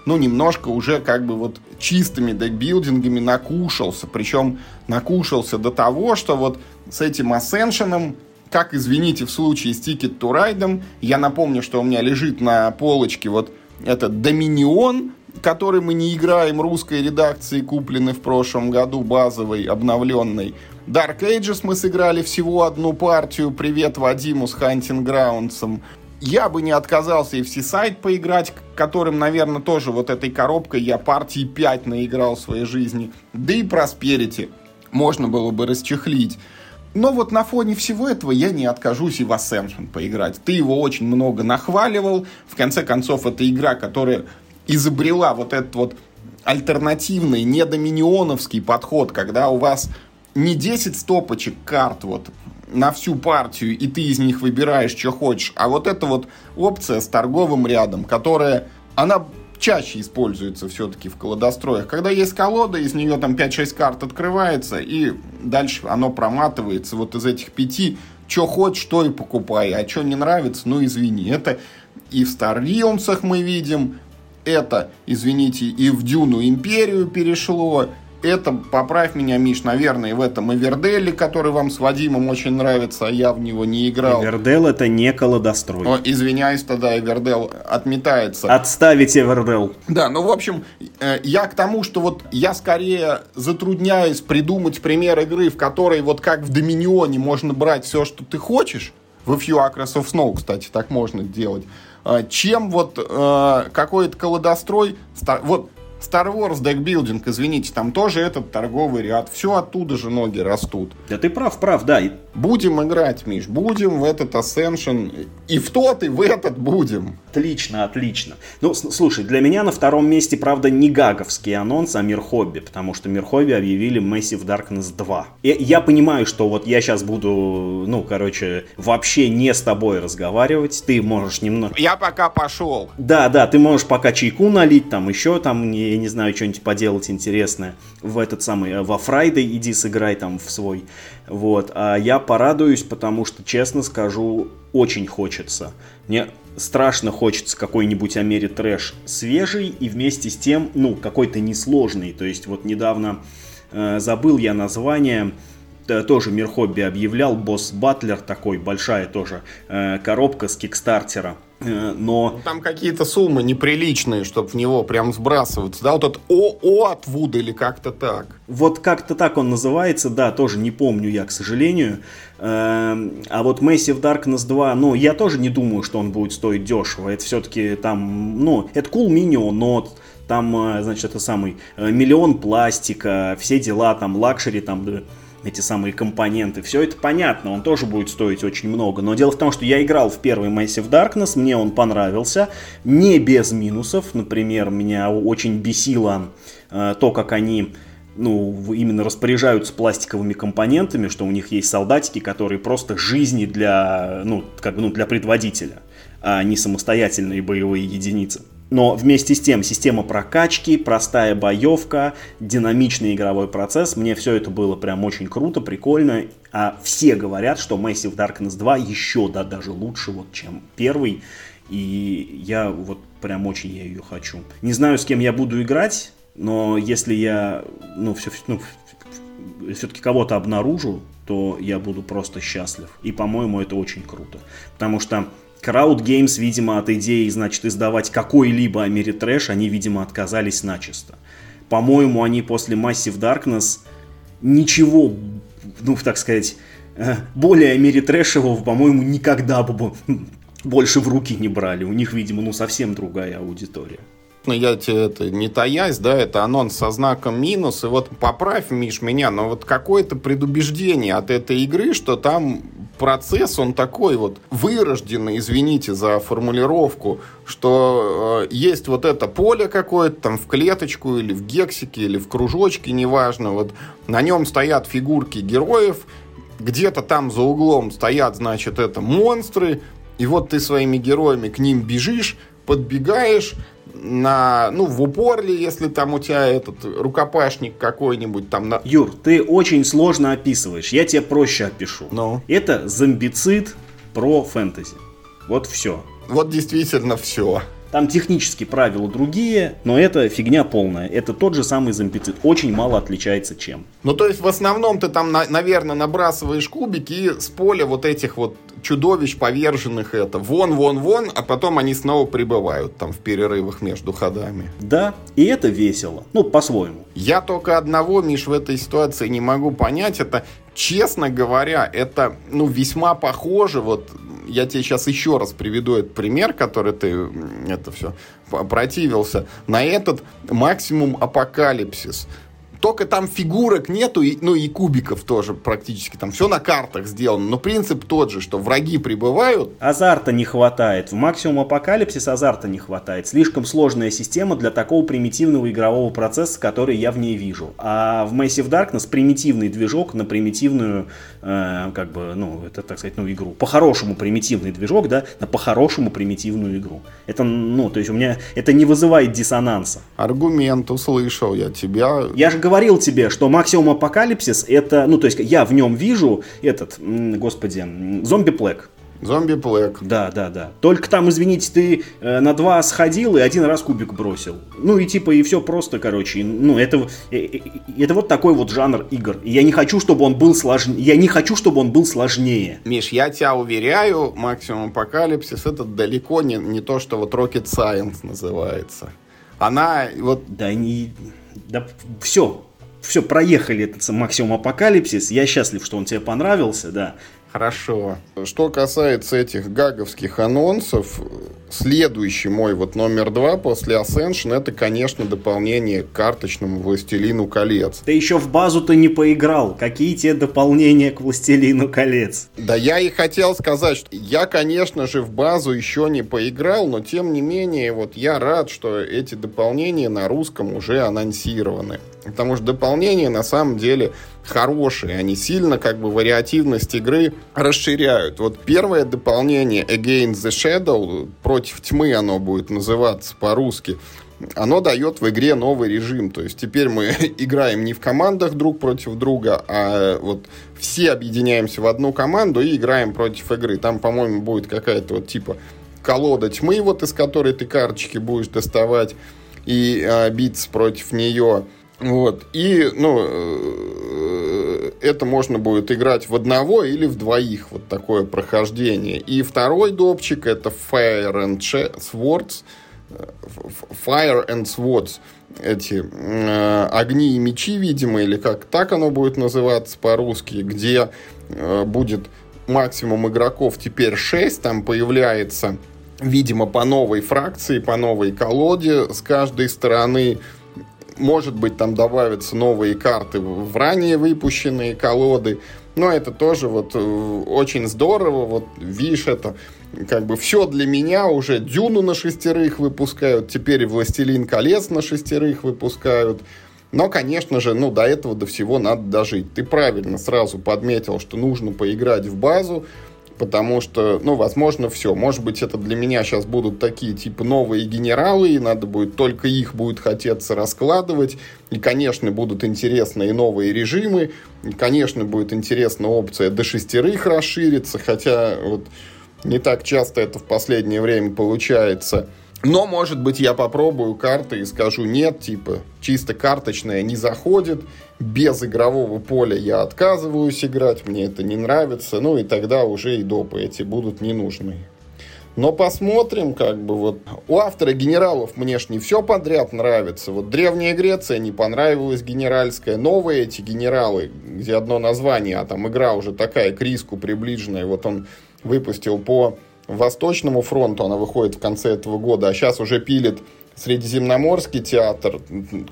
ну, немножко уже как бы вот чистыми декбилдингами накушался. Причем накушался до того, что вот с этим Ascension, как, извините, в случае с Ticket to Ride, я напомню, что у меня лежит на полочке вот этот Доминион, который мы не играем русской редакции, купленный в прошлом году, базовый, обновленный. Dark Ages мы сыграли всего одну партию. Привет Вадиму с Hunting Grounds я бы не отказался и в Seaside поиграть, которым, наверное, тоже вот этой коробкой я партии 5 наиграл в своей жизни. Да и Prosperity можно было бы расчехлить. Но вот на фоне всего этого я не откажусь и в Ascension поиграть. Ты его очень много нахваливал. В конце концов, это игра, которая изобрела вот этот вот альтернативный, недоминионовский подход, когда у вас не 10 стопочек карт вот на всю партию, и ты из них выбираешь, что хочешь. А вот эта вот опция с торговым рядом, которая, она чаще используется все-таки в колодостроях. Когда есть колода, из нее там 5-6 карт открывается, и дальше оно проматывается. Вот из этих пяти, что хочешь, то и покупай. А что не нравится, ну извини. Это и в Star мы видим, это, извините, и в Дюну Империю перешло, это, поправь меня, Миш, наверное, в этом Эверделе, который вам с Вадимом очень нравится, а я в него не играл. Эвердел это не колодострой. О, извиняюсь, тогда Эвердел отметается. Отставить Эвердел. Да, ну, в общем, э, я к тому, что вот я скорее затрудняюсь придумать пример игры, в которой вот как в Доминионе можно брать все, что ты хочешь, в A Few Acres of Snow, кстати, так можно делать, э, чем вот э, какой-то колодострой, вот Star Wars декбилдинг, извините, там тоже этот торговый ряд. Все оттуда же ноги растут. Да ты прав, прав, да. Будем играть, Миш, будем в этот Ascension. И в тот, и в этот будем. Отлично, отлично. Ну, слушай, для меня на втором месте, правда, не гаговский анонс, а Мир Хобби, потому что Мир Хобби объявили Massive Darkness 2. И я понимаю, что вот я сейчас буду, ну, короче, вообще не с тобой разговаривать, ты можешь немного... Я пока пошел. Да, да, ты можешь пока чайку налить, там еще там, я не знаю, что-нибудь поделать интересное в этот самый, э, во Friday иди сыграй там в свой. Вот, а я порадуюсь, потому что, честно скажу, очень хочется. Мне страшно хочется какой-нибудь Ameritrash свежий и вместе с тем, ну, какой-то несложный. То есть вот недавно э, забыл я название, тоже Мир Хобби объявлял, boss battler такой, большая тоже э, коробка с кикстартера. Э, но... Там какие-то суммы неприличные, чтобы в него прям сбрасываться. Да, вот этот ОО от Вуда или как-то так. Вот как-то так он называется, да, тоже не помню я, к сожалению. Эм, а вот Massive Darkness 2, ну, я тоже не думаю, что он будет стоить дешево. Это все-таки там, ну, это Cool Mini, но там, э, значит, это самый э, миллион пластика, все дела, там, luxury, там, эти самые компоненты. Все это понятно, он тоже будет стоить очень много. Но дело в том, что я играл в первый Massive Darkness, мне он понравился, не без минусов. Например, меня очень бесило э, то, как они ну, именно распоряжаются пластиковыми компонентами, что у них есть солдатики, которые просто жизни для, ну, как бы, ну, для предводителя, а не самостоятельные боевые единицы. Но вместе с тем система прокачки, простая боевка, динамичный игровой процесс, мне все это было прям очень круто, прикольно. А все говорят, что Massive Darkness 2 еще да, даже лучше, вот, чем первый. И я вот прям очень я ее хочу. Не знаю, с кем я буду играть, но если я, ну, все, ну, все-таки кого-то обнаружу, то я буду просто счастлив. И, по-моему, это очень круто. Потому что Crowd Games, видимо, от идеи, значит, издавать какой-либо Америтрэш, они, видимо, отказались начисто. По-моему, они после Massive Darkness ничего, ну, так сказать, э, более Америтрэшевого, по-моему, никогда бы больше в руки не брали. У них, видимо, ну совсем другая аудитория. Ну, я тебе это не таясь, да, это анонс со знаком минус. И вот поправь, Миш, меня, но вот какое-то предубеждение от этой игры, что там процесс, он такой вот вырожденный, извините за формулировку, что э, есть вот это поле какое-то там в клеточку или в гексике или в кружочке, неважно, вот на нем стоят фигурки героев, где-то там за углом стоят, значит, это монстры, и вот ты своими героями к ним бежишь, подбегаешь, на, ну, в упор ли, если там у тебя этот рукопашник какой-нибудь там на... Юр, ты очень сложно описываешь, я тебе проще опишу. Ну? Это зомбицид про фэнтези. Вот все. Вот действительно все. Там технические правила другие, но это фигня полная. Это тот же самый зомбицид. Очень мало отличается чем. Ну, то есть, в основном ты там, на, наверное, набрасываешь кубики и с поля вот этих вот чудовищ поверженных это вон, вон, вон, а потом они снова прибывают там в перерывах между ходами. Да, и это весело. Ну, по-своему. Я только одного, Миш, в этой ситуации не могу понять. Это, честно говоря, это, ну, весьма похоже вот я тебе сейчас еще раз приведу этот пример, который ты это все противился. На этот максимум апокалипсис только там фигурок нету, и, ну и кубиков тоже практически. Там все на картах сделано. Но принцип тот же, что враги прибывают. Азарта не хватает. В максимум апокалипсис азарта не хватает. Слишком сложная система для такого примитивного игрового процесса, который я в ней вижу. А в Massive Darkness примитивный движок на примитивную, э, как бы, ну, это, так сказать, ну, игру. По-хорошему примитивный движок, да, на по-хорошему примитивную игру. Это, ну, то есть у меня, это не вызывает диссонанса. Аргумент услышал я тебя. Я же говорю, говорил тебе, что максимум апокалипсис это, ну то есть я в нем вижу этот, господи, зомби плек. Зомби плек. Да, да, да. Только там, извините, ты э, на два сходил и один раз кубик бросил. Ну и типа и все просто, короче. Ну это, э, э, это вот такой вот жанр игр. И я не хочу, чтобы он был сложнее. Я не хочу, чтобы он был сложнее. Миш, я тебя уверяю, максимум апокалипсис это далеко не, не то, что вот Rocket Science называется. Она вот... Да не... Да все, все, проехали этот максимум апокалипсис. Я счастлив, что он тебе понравился, да. Хорошо. Что касается этих гаговских анонсов, следующий мой вот номер два после Ascension, это, конечно, дополнение к карточному Властелину колец. Ты еще в базу-то не поиграл. Какие те дополнения к Властелину колец? Да я и хотел сказать, что я, конечно же, в базу еще не поиграл, но тем не менее, вот я рад, что эти дополнения на русском уже анонсированы. Потому что дополнения на самом деле хорошие, они сильно как бы вариативность игры расширяют. Вот первое дополнение Against the Shadow, против тьмы оно будет называться по-русски, оно дает в игре новый режим. То есть теперь мы играем не в командах друг против друга, а вот все объединяемся в одну команду и играем против игры. Там, по-моему, будет какая-то вот типа колода тьмы, вот из которой ты карточки будешь доставать и а, биться против нее. Вот. И, ну, э, это можно будет играть в одного или в двоих, вот такое прохождение. И второй допчик это Fire and Swords. Fire and Swords. Эти э, огни и мечи, видимо, или как так оно будет называться по-русски, где э, будет максимум игроков теперь 6, там появляется, видимо, по новой фракции, по новой колоде с каждой стороны может быть, там добавятся новые карты в ранее выпущенные колоды. Но это тоже вот э, очень здорово. Вот видишь, это как бы все для меня уже. Дюну на шестерых выпускают, теперь Властелин колец на шестерых выпускают. Но, конечно же, ну, до этого, до всего надо дожить. Ты правильно сразу подметил, что нужно поиграть в базу, потому что, ну, возможно, все. Может быть, это для меня сейчас будут такие, типа, новые генералы, и надо будет, только их будет хотеться раскладывать, и, конечно, будут интересны и новые режимы, и, конечно, будет интересна опция до шестерых расшириться, хотя вот не так часто это в последнее время получается – но, может быть, я попробую карты и скажу нет, типа, чисто карточная не заходит, без игрового поля я отказываюсь играть, мне это не нравится, ну и тогда уже и допы эти будут не нужны. Но посмотрим, как бы вот. У автора генералов мне ж не все подряд нравится. Вот Древняя Греция не понравилась генеральская. Новые эти генералы, где одно название, а там игра уже такая к риску приближенная. Вот он выпустил по Восточному фронту она выходит в конце этого года, а сейчас уже пилит Средиземноморский театр.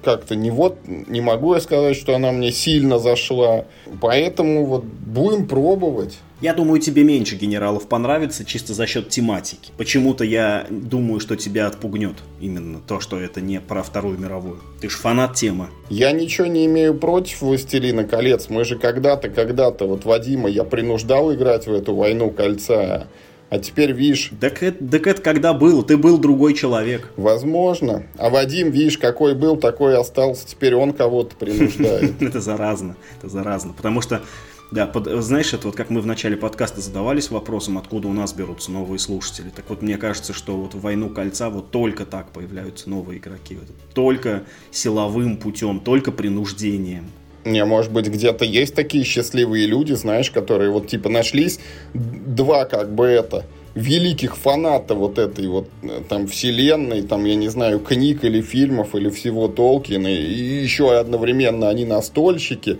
Как-то не вот, не могу я сказать, что она мне сильно зашла. Поэтому вот будем пробовать. Я думаю, тебе меньше генералов понравится чисто за счет тематики. Почему-то я думаю, что тебя отпугнет именно то, что это не про Вторую мировую. Ты ж фанат темы. Я ничего не имею против «Властелина колец». Мы же когда-то, когда-то, вот Вадима я принуждал играть в эту «Войну кольца». А теперь, видишь... Так это, так это когда был? Ты был другой человек. Возможно. А Вадим, видишь, какой был, такой остался. Теперь он кого-то принуждает. Это заразно. Это заразно. Потому что да, под, знаешь, это вот как мы в начале подкаста задавались вопросом, откуда у нас берутся новые слушатели. Так вот, мне кажется, что вот в «Войну кольца» вот только так появляются новые игроки. Вот, только силовым путем, только принуждением. Не, может быть, где-то есть такие счастливые люди, знаешь, которые вот типа нашлись два как бы это великих фаната вот этой вот э, там вселенной, там, я не знаю, книг или фильмов, или всего Толкина, и еще одновременно они настольщики,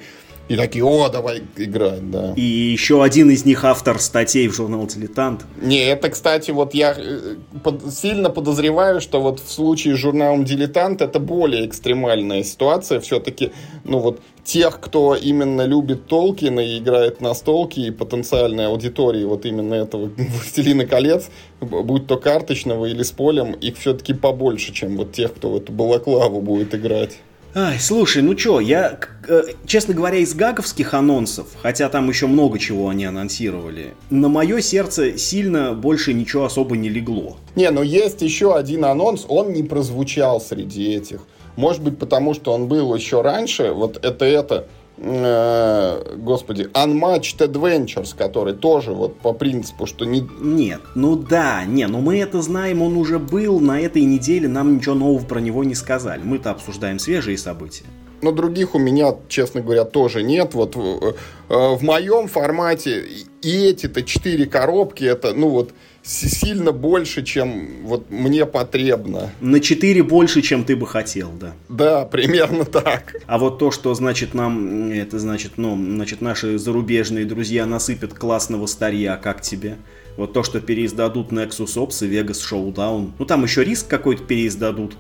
и такие, о, давай играть, да. И еще один из них автор статей в журнал «Дилетант». Не, это, кстати, вот я э, под, сильно подозреваю, что вот в случае с журналом «Дилетант» это более экстремальная ситуация. Все-таки, ну вот, тех, кто именно любит Толкина и играет на столке, и потенциальной аудитории вот именно этого «Властелина колец», будь то карточного или с полем, их все-таки побольше, чем вот тех, кто в эту балаклаву будет играть. Ай, слушай, ну чё, я, э, честно говоря, из гаговских анонсов, хотя там еще много чего они анонсировали, на мое сердце сильно больше ничего особо не легло. Не, но есть еще один анонс, он не прозвучал среди этих. Может быть, потому что он был еще раньше, вот это это, э, господи, Unmatched Adventures, который тоже вот по принципу, что не... Нет, ну да, не, ну мы это знаем, он уже был, на этой неделе нам ничего нового про него не сказали. Мы-то обсуждаем свежие события. Но других у меня, честно говоря, тоже нет. Вот в, э, в моем формате и эти-то четыре коробки, это, ну вот, сильно больше, чем вот мне потребно. На 4 больше, чем ты бы хотел, да. Да, примерно так. А вот то, что значит нам, это значит, ну, значит, наши зарубежные друзья насыпят классного старья, как тебе? Вот то, что переиздадут Nexus Ops и Vegas Showdown. Ну, там еще риск какой-то переиздадут.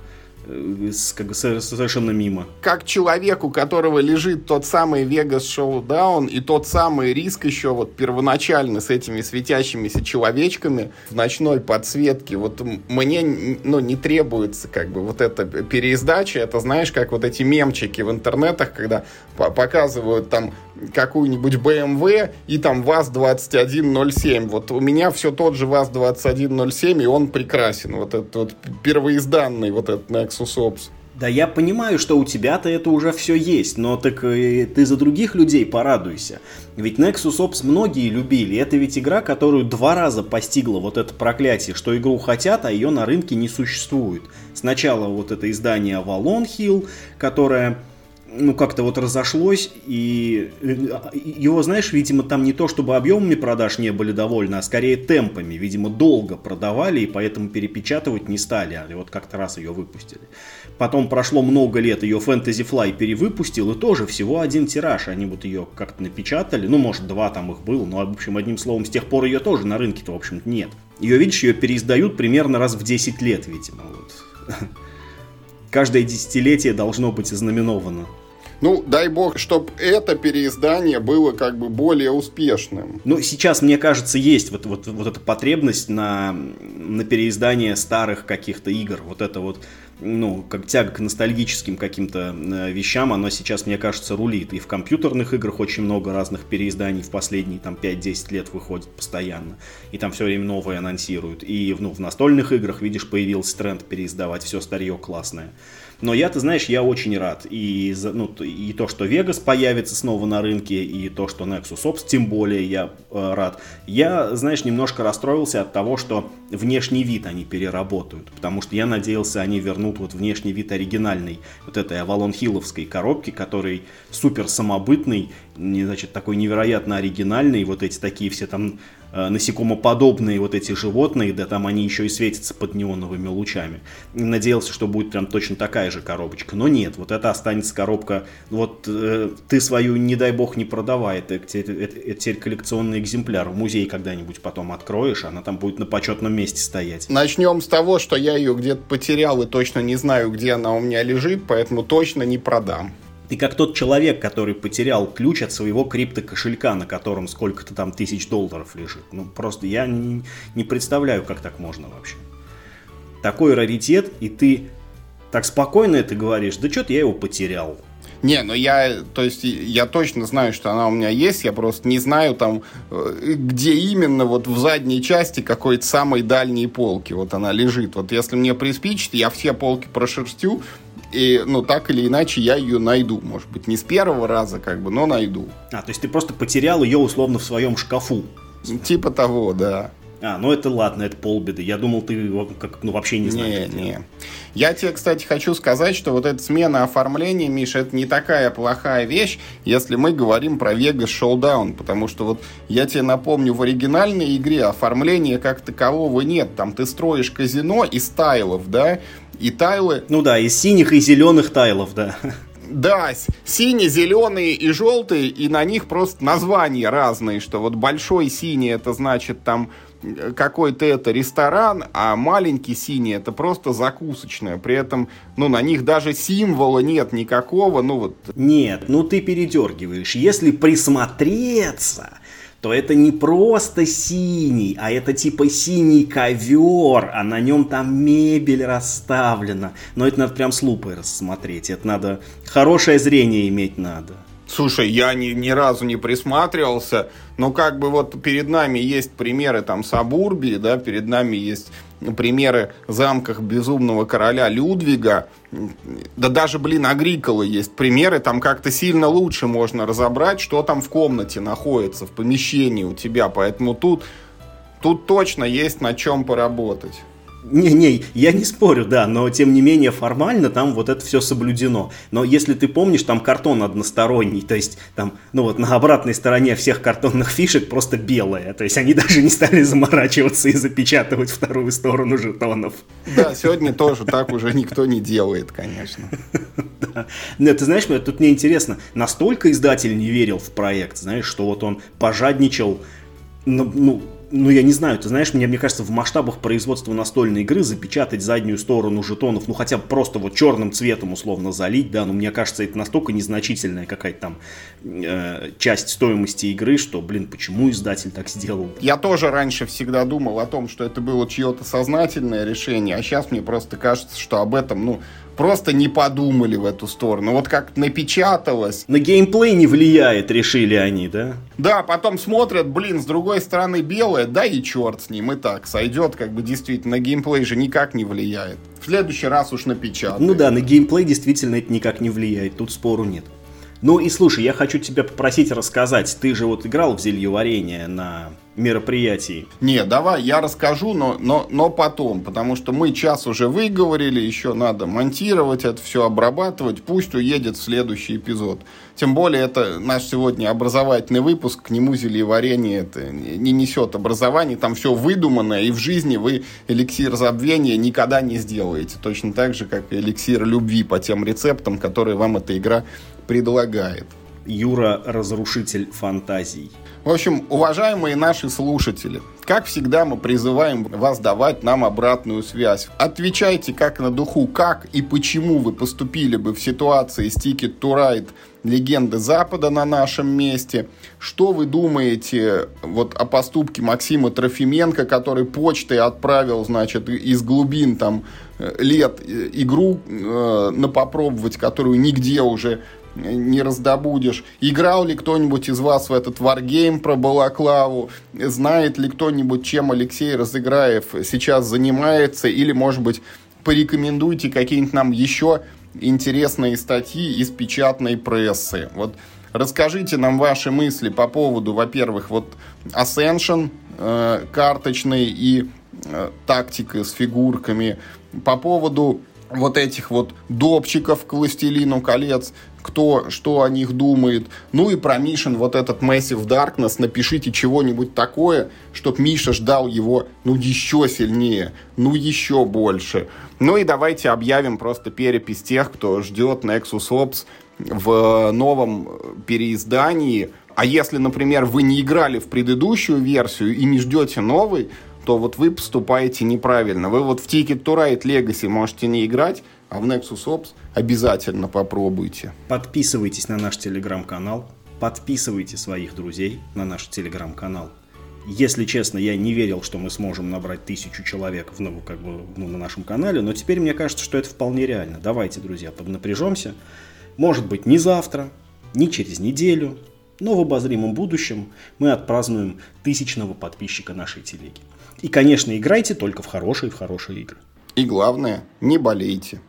Э, как бы совершенно мимо. Как человеку, у которого лежит тот самый Vegas Showdown и тот самый риск еще вот первоначально с этими светящимися человечками в ночной подсветке, вот мне ну, не требуется как бы вот эта переиздача, это знаешь, как вот эти мемчики в интернетах, когда показывают там какую-нибудь BMW и там ВАЗ-2107. Вот у меня все тот же ВАЗ-2107, и он прекрасен. Вот этот вот первоизданный вот этот Nexus. Да я понимаю, что у тебя-то это уже все есть, но так и ты за других людей порадуйся. Ведь Nexus Ops многие любили. Это ведь игра, которую два раза постигла вот это проклятие, что игру хотят, а ее на рынке не существует. Сначала вот это издание Avalon Hill, которое ну, как-то вот разошлось, и его, знаешь, видимо, там не то, чтобы объемами продаж не были довольны, а скорее темпами. Видимо, долго продавали, и поэтому перепечатывать не стали, а вот как-то раз ее выпустили. Потом прошло много лет, ее Fantasy Fly перевыпустил, и тоже всего один тираж. Они вот ее как-то напечатали, ну, может, два там их было, но, в общем, одним словом, с тех пор ее тоже на рынке-то, в общем нет. Ее, видишь, ее переиздают примерно раз в 10 лет, видимо, вот. Каждое десятилетие должно быть ознаменовано ну, дай бог, чтобы это переиздание было как бы более успешным. Ну, сейчас, мне кажется, есть вот, вот, вот эта потребность на, на переиздание старых каких-то игр. Вот это вот, ну, как тяга к ностальгическим каким-то э, вещам, оно сейчас, мне кажется, рулит. И в компьютерных играх очень много разных переизданий в последние там 5-10 лет выходит постоянно. И там все время новые анонсируют. И ну, в настольных играх, видишь, появился тренд переиздавать все старье классное. Но я, ты знаешь, я очень рад. И, ну, и то, что Vegas появится снова на рынке, и то, что Nexus Ops, тем более я э, рад. Я, знаешь, немножко расстроился от того, что внешний вид они переработают. Потому что я надеялся, они вернут вот внешний вид оригинальный, вот этой Avalon Хилловской коробки, который супер самобытный, не, значит, такой невероятно оригинальный. Вот эти такие все там насекомоподобные вот эти животные, да там они еще и светятся под неоновыми лучами. Надеялся, что будет прям точно такая же коробочка, но нет, вот это останется коробка, вот э, ты свою, не дай бог, не продавай, это, это, это, это теперь коллекционный экземпляр, в музей когда-нибудь потом откроешь, она там будет на почетном месте стоять. Начнем с того, что я ее где-то потерял и точно не знаю, где она у меня лежит, поэтому точно не продам. Ты как тот человек, который потерял ключ от своего криптокошелька, на котором сколько-то там тысяч долларов лежит. Ну, просто я не, не представляю, как так можно вообще. Такой раритет, и ты так спокойно это говоришь, да что-то я его потерял. Не, ну я, то есть я точно знаю, что она у меня есть, я просто не знаю там, э, где именно вот в задней части какой-то самой дальней полки вот она лежит. Вот если мне приспичит, я все полки прошерстю, и, ну, так или иначе, я ее найду. Может быть, не с первого раза, как бы, но найду. А, то есть ты просто потерял ее условно в своем шкафу. Типа того, да. А, ну это ладно, это полбеды. Я думал, ты его как, ну, вообще не знаешь. Не, не. Я тебе, кстати, хочу сказать, что вот эта смена оформления, Миша, это не такая плохая вещь, если мы говорим про Vegas Showdown, потому что вот я тебе напомню, в оригинальной игре оформления как такового нет. Там ты строишь казино из тайлов, да, и тайлы... Ну да, из синих и зеленых тайлов, да. Да, синие, зеленые и желтые, и на них просто названия разные, что вот большой синий это значит там какой-то это ресторан, а маленький синий это просто закусочная. При этом, ну, на них даже символа нет никакого, ну вот. Нет, ну ты передергиваешь. Если присмотреться, то это не просто синий, а это типа синий ковер, а на нем там мебель расставлена. Но это надо прям с лупой рассмотреть, это надо хорошее зрение иметь надо. Слушай, я ни, ни разу не присматривался, но как бы вот перед нами есть примеры там Сабурби, да, перед нами есть примеры замках безумного короля Людвига, да даже, блин, Агриколы есть примеры, там как-то сильно лучше можно разобрать, что там в комнате находится, в помещении у тебя, поэтому тут, тут точно есть над чем поработать. Не-не, я не спорю, да, но тем не менее формально там вот это все соблюдено. Но если ты помнишь, там картон односторонний, то есть там, ну вот на обратной стороне всех картонных фишек просто белое, то есть они даже не стали заморачиваться и запечатывать вторую сторону жетонов. Да, сегодня тоже так уже никто не делает, конечно. Да. Нет, ты знаешь, тут мне интересно, настолько издатель не верил в проект, знаешь, что вот он пожадничал, ну, ну ну, я не знаю, ты знаешь, мне, мне кажется, в масштабах производства настольной игры запечатать заднюю сторону жетонов, ну, хотя бы просто вот черным цветом условно залить, да, но мне кажется, это настолько незначительная какая-то там э, часть стоимости игры, что, блин, почему издатель так сделал? Я тоже раньше всегда думал о том, что это было чье-то сознательное решение, а сейчас мне просто кажется, что об этом, ну, просто не подумали в эту сторону. Вот как напечаталось. На геймплей не влияет, решили они, да? Да, потом смотрят, блин, с другой стороны белое, да и черт с ним, и так сойдет, как бы действительно, на геймплей же никак не влияет. В следующий раз уж напечатают. Ну да, на геймплей действительно это никак не влияет, тут спору нет. Ну и слушай, я хочу тебя попросить рассказать. Ты же вот играл в зелье варенье на мероприятии. Не, давай, я расскажу, но, но, но потом, потому что мы час уже выговорили, еще надо монтировать это все, обрабатывать, пусть уедет в следующий эпизод. Тем более, это наш сегодня образовательный выпуск, к нему зелье варенье это не несет образования, там все выдуманное, и в жизни вы эликсир забвения никогда не сделаете. Точно так же, как и эликсир любви по тем рецептам, которые вам эта игра предлагает. Юра – разрушитель фантазий. В общем, уважаемые наши слушатели, как всегда мы призываем вас давать нам обратную связь. Отвечайте как на духу, как и почему вы поступили бы в ситуации с Ticket to Ride легенды Запада на нашем месте. Что вы думаете вот о поступке Максима Трофименко, который почтой отправил, значит, из глубин там э, лет э, игру э, на попробовать, которую нигде уже не раздобудешь. Играл ли кто-нибудь из вас в этот варгейм про Балаклаву? Знает ли кто-нибудь, чем Алексей Разыграев сейчас занимается? Или, может быть, порекомендуйте какие-нибудь нам еще интересные статьи из печатной прессы. Вот расскажите нам ваши мысли по поводу, во-первых, вот Ascension э, карточной и э, тактика с фигурками, по поводу вот этих вот допчиков к «Властелину колец», кто что о них думает. Ну и про Мишин вот этот Massive Darkness. Напишите чего-нибудь такое, чтоб Миша ждал его ну еще сильнее, ну еще больше. Ну и давайте объявим просто перепись тех, кто ждет Nexus Ops в новом переиздании. А если, например, вы не играли в предыдущую версию и не ждете новый, то вот вы поступаете неправильно. Вы вот в Ticket to Ride Legacy можете не играть, а в Nexus Ops обязательно попробуйте. Подписывайтесь на наш телеграм-канал, подписывайте своих друзей на наш телеграм-канал. Если честно, я не верил, что мы сможем набрать тысячу человек в, ну, как бы, ну, на нашем канале, но теперь мне кажется, что это вполне реально. Давайте, друзья, поднапряжемся. Может быть, не завтра, не через неделю, но в обозримом будущем мы отпразднуем тысячного подписчика нашей телеги. И, конечно, играйте только в хорошие, в хорошие игры. И главное, не болейте.